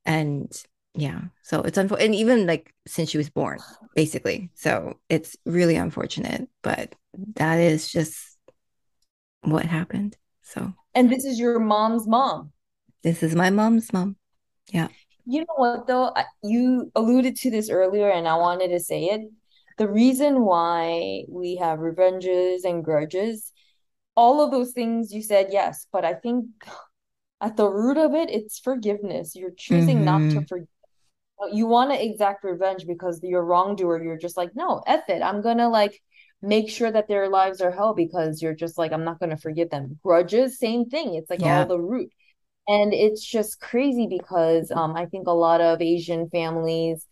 And yeah, so it's unfortunate and even like since she was born, basically. So it's really unfortunate, but that is just what happened. So and this is your mom's mom. this is my mom's mom. Yeah. You know what though? You alluded to this earlier, and I wanted to say it. The reason why we have revenges and grudges, all of those things you said, yes, but I think at the root of it, it's forgiveness. You're choosing not to Mhm. forgive. You want to exact revenge because you're wrongdoer. You're just like, no, F it. I'm gonna like make sure that their lives are hell because you're just like, I'm not gonna forgive them. Grudges, same thing. It's like all the root. And it's just crazy because um, I think a lot of Asian families,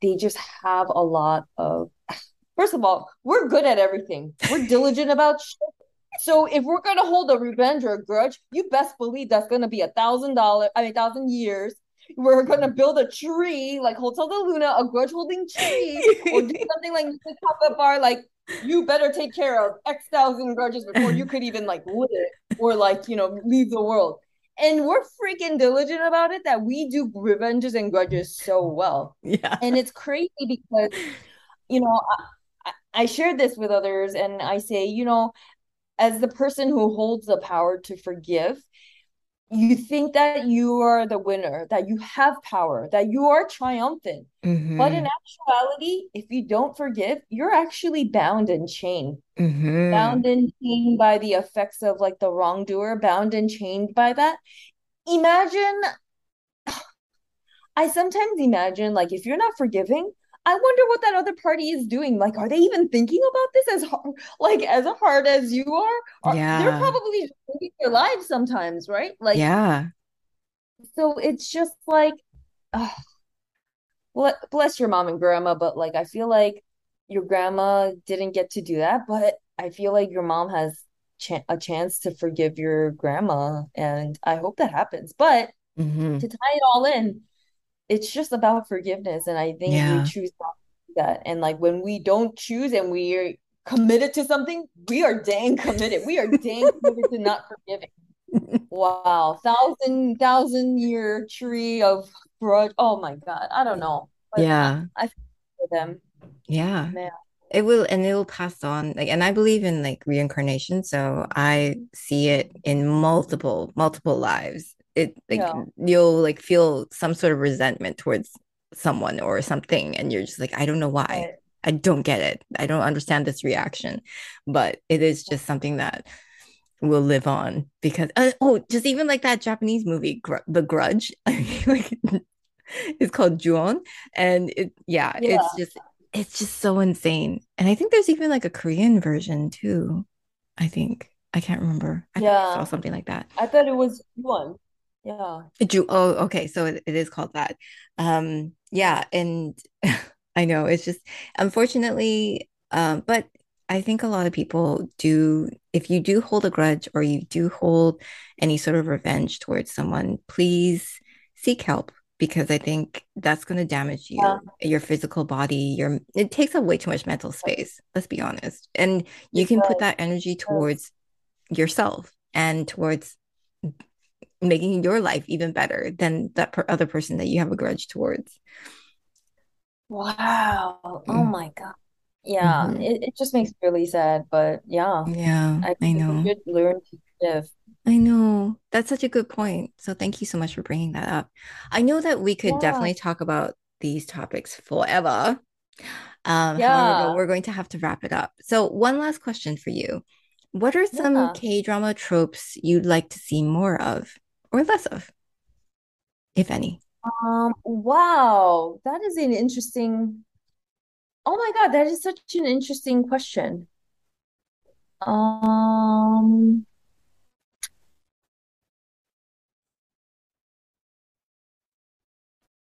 they just have a lot of, first of all, we're good at everything. We're diligent about shit. So if we're gonna hold a revenge or a grudge, you best believe that's gonna be a thousand dollar, I mean thousand years. We're gonna mm-hmm. build a tree like Hotel Del Luna, a grudge holding tree, or do <laughs> something like Mystic Pop-Up Bar, like you better take care of X thousand grudges before you could even like live or like you know leave the world. And we're freaking diligent about it that we do revenges and grudges so well. <laughs> Yeah. And it's crazy because, you know, I, I shared this with others and I say, you know, as the person who holds the power to forgive, you think that you are the winner, that you have power, that you are triumphant. But in Mhm. actuality, if you don't forgive, you're actually bound and chained. Mhm. Bound and chained by the effects of like the wrongdoer, bound and chained by that. Imagine <sighs> I sometimes imagine like if you're not forgiving, I wonder what that other party is doing. Like, are they even thinking about this as hard, like as hard as you are? Or they're probably just living their lives sometimes, right? Like, Yeah. so it's just like, uh, bless your mom and grandma, but like I feel like your grandma didn't get to do that, but I feel like your mom has ch a chance to forgive your grandma, and I hope that happens. But Mhm. to tie it all in. It's just about forgiveness and i think we choose not to do that. And like when we don't choose and we are committed to something we are dang committed. We are dang <laughs> committed to not forgiving. Wow. Thousand thousand year tree of grudge. Oh my god. I don't know. But Yeah. i, I for them. Yeah. man. It will, and it will pass on. Like, and I believe in like reincarnation, so I see it in multiple, multiple lives. It like yeah you'll like feel some sort of resentment towards someone or something, and you're just like, I don't know why. right I don't get it. I don't understand this reaction, but it is just something that will live on because uh, oh, just even like that Japanese movie, Gr The Grudge, <laughs> like it's called Ju-on, and it yeah, yeah it's just it's just so insane. And I think there's even like a Korean version too. I think I can't remember. I I saw yeah something like that. i thought it was one yeah Ju oh, okay, so it, it is called that. Um, yeah, and <laughs> I know it's just unfortunately, um, but I think a lot of people do, if you do hold a grudge or you do hold any sort of revenge towards someone, please seek help because I think that's going to damage yeah you, your physical body, your it takes up way too much mental space, let's be honest. And you can put that energy towards yourself and towards making your life even better than that per other person that you have a grudge towards. wow oh Mm. my god yeah Mhm. it, it just makes me really sad but yeah Yeah, I I know. should learn to forgive. I know. That's such a good point. So thank you so much for bringing that up. I know that we could Yeah, definitely talk about these topics forever. Um, however, yeah, we're going to have to wrap it up. So one last question for you. What are some yeah. K-drama tropes you'd like to see more of or less of, if any? Um, wow, that is an interesting. Oh my God, that is such an interesting question. Um,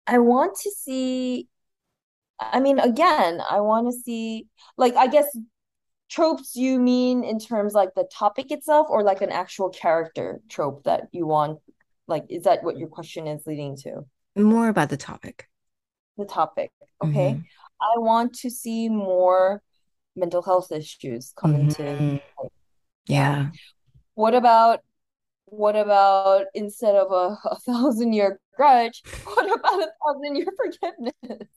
I want to see, I mean, again, I want to see, like, I guess tropes you mean in terms like the topic itself or like an actual character trope that you want? Like, is that what your question is leading to? More about the topic. The topic. Okay. Mhm. I want to see more mental health issues come into Mhm. like, Yeah. what about what about instead of a, a thousand year grudge, <laughs> what about a thousand year forgiveness?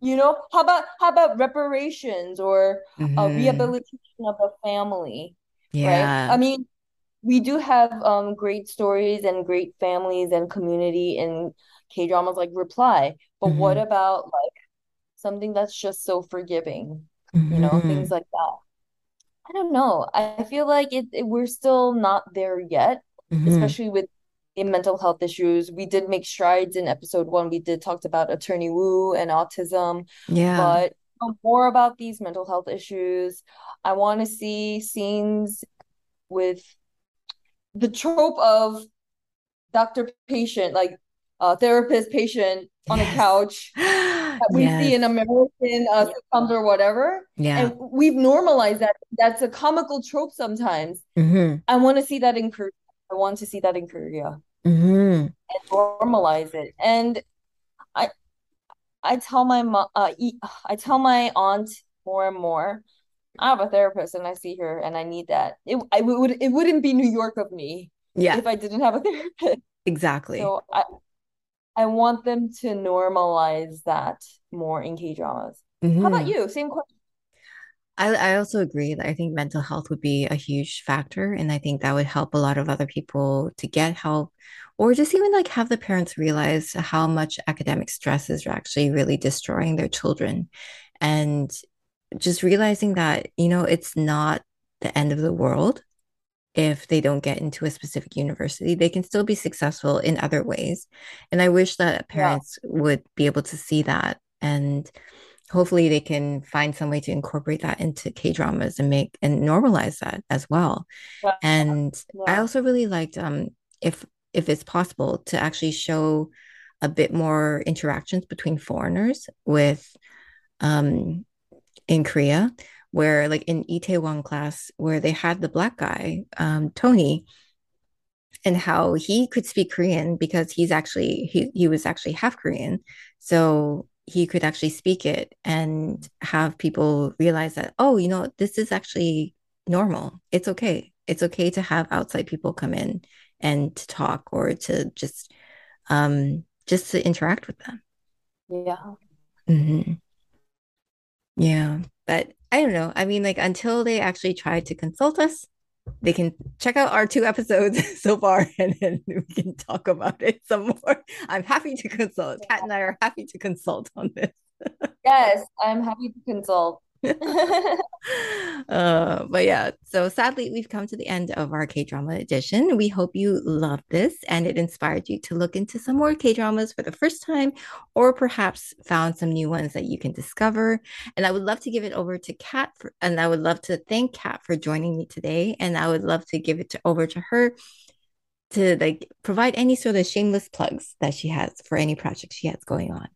You know, how about how about reparations or a Mhm. rehabilitation of a family, right? Yeah. I mean, we do have um great stories and great families and community in K-dramas like Reply, but what Mhm. about like something that's just so forgiving, you know, things Mhm. like that. I don't know. I feel like it, it we're still not there yet, Mhm. especially with in mental health issues. We did make strides in episode one. We did talked about Attorney Woo and autism, Yeah. but more about these mental health issues. I want to see scenes with the trope of doctor patient, like uh, therapist patient on a couch <gasps> that we see in American uh, sitcoms or whatever. Yeah. And we've normalized that. That's a comical trope sometimes. Mhm. I want to see that in Korea. I want to see that in Korea Mhm. and normalize it. And I I tell my mom, uh, I tell my aunt more and more. I have a therapist and I see her and I need that. It I would it wouldn't be New York of me Yeah. if I didn't have a <laughs> therapist. Exactly. So I I want them to normalize that more in K-dramas. How about Mhm. you? Same question. I I also agree that I think mental health would be a huge factor, and I think that would help a lot of other people to get help, or just even like have the parents realize how much academic stress is actually really destroying their children, and just realizing that, you know, it's not the end of the world if they don't get into a specific university. They can still be successful in other ways. And I wish that Yeah. parents would be able to see that and hopefully they can find some way to incorporate that into K-dramas and make and normalize that as well. Yeah. And I also really liked um if if it's possible to actually show a bit more interactions between foreigners with um in Korea, where like in Itaewon class, where they had the black guy, um, Tony, and how he could speak Korean because he's actually he he was actually half Korean, so he could actually speak it and have people realize that oh, you know, this is actually normal. It's okay. It's okay to have outside people come in and to talk or to just um just to interact with them. Yeah. Mm-hmm. Yeah, but I don't know. I mean, like until they actually try to consult us, they can check out our two episodes <laughs> so far and then we can talk about it some more. I'm happy to consult. Kat and I are happy to consult on this. Yes, I'm happy to consult. <laughs> Uh, but yeah, so sadly, we've come to the end of our K drama edition. We hope you loved this and it inspired you to look into some more K dramas for the first time, or perhaps found some new ones that you can discover. And I would love to give it over to Kat, for, and I would love to thank Kat for joining me today. And I would love to give it to, over to her to like provide any sort of shameless plugs that she has for any project she has going on.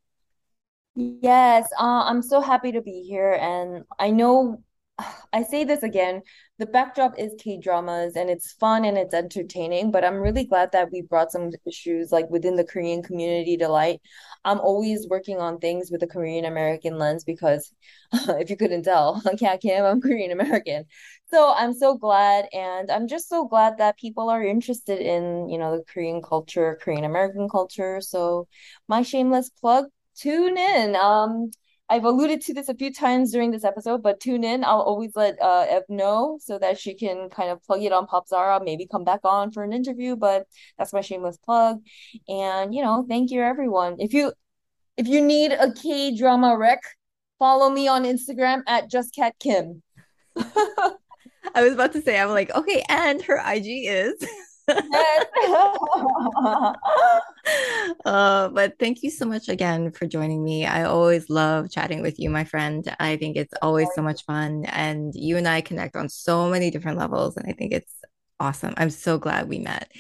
Yes, uh, I'm so happy to be here. And I know <sighs> I say this again, the backdrop is K-dramas and it's fun and it's entertaining, but I'm really glad that we brought some issues like within the Korean community to light. I'm always working on things with a Korean American lens because <laughs> if you couldn't tell, <laughs> yeah, Kim, I'm Korean American. So I'm so glad, and I'm just so glad that people are interested in, you know, the Korean culture, Korean American culture. So my shameless plug tune in. Um, I've alluded to this a few times during this episode, but tune in. I'll always let uh, Ev know so that she can kind of plug it on Pop Zara, maybe come back on for an interview, but that's my shameless plug. And you know, thank you everyone. If you if you need a K drama rec, follow me on Instagram at justcatkim. <laughs> I was about to say, I'm like, okay, and her IG is. Yes. <laughs> Uh, but thank you so much again for joining me. I always love chatting with you, my friend. I think it's always so much fun, and you and I connect on so many different levels, and I think it's awesome. I'm so glad we met.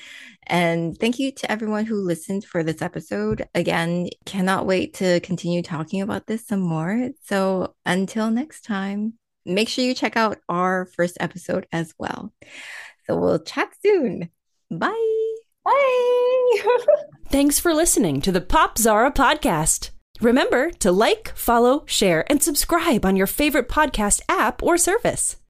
And thank you to everyone who listened for this episode. Again, cannot wait to continue talking about this some more. So until next time, make sure you check out our first episode as well. So we'll chat soon. Bye. Bye. <laughs> Thanks for listening to the Pop Zara podcast. Remember to like, follow, share, and subscribe on your favorite podcast app or service.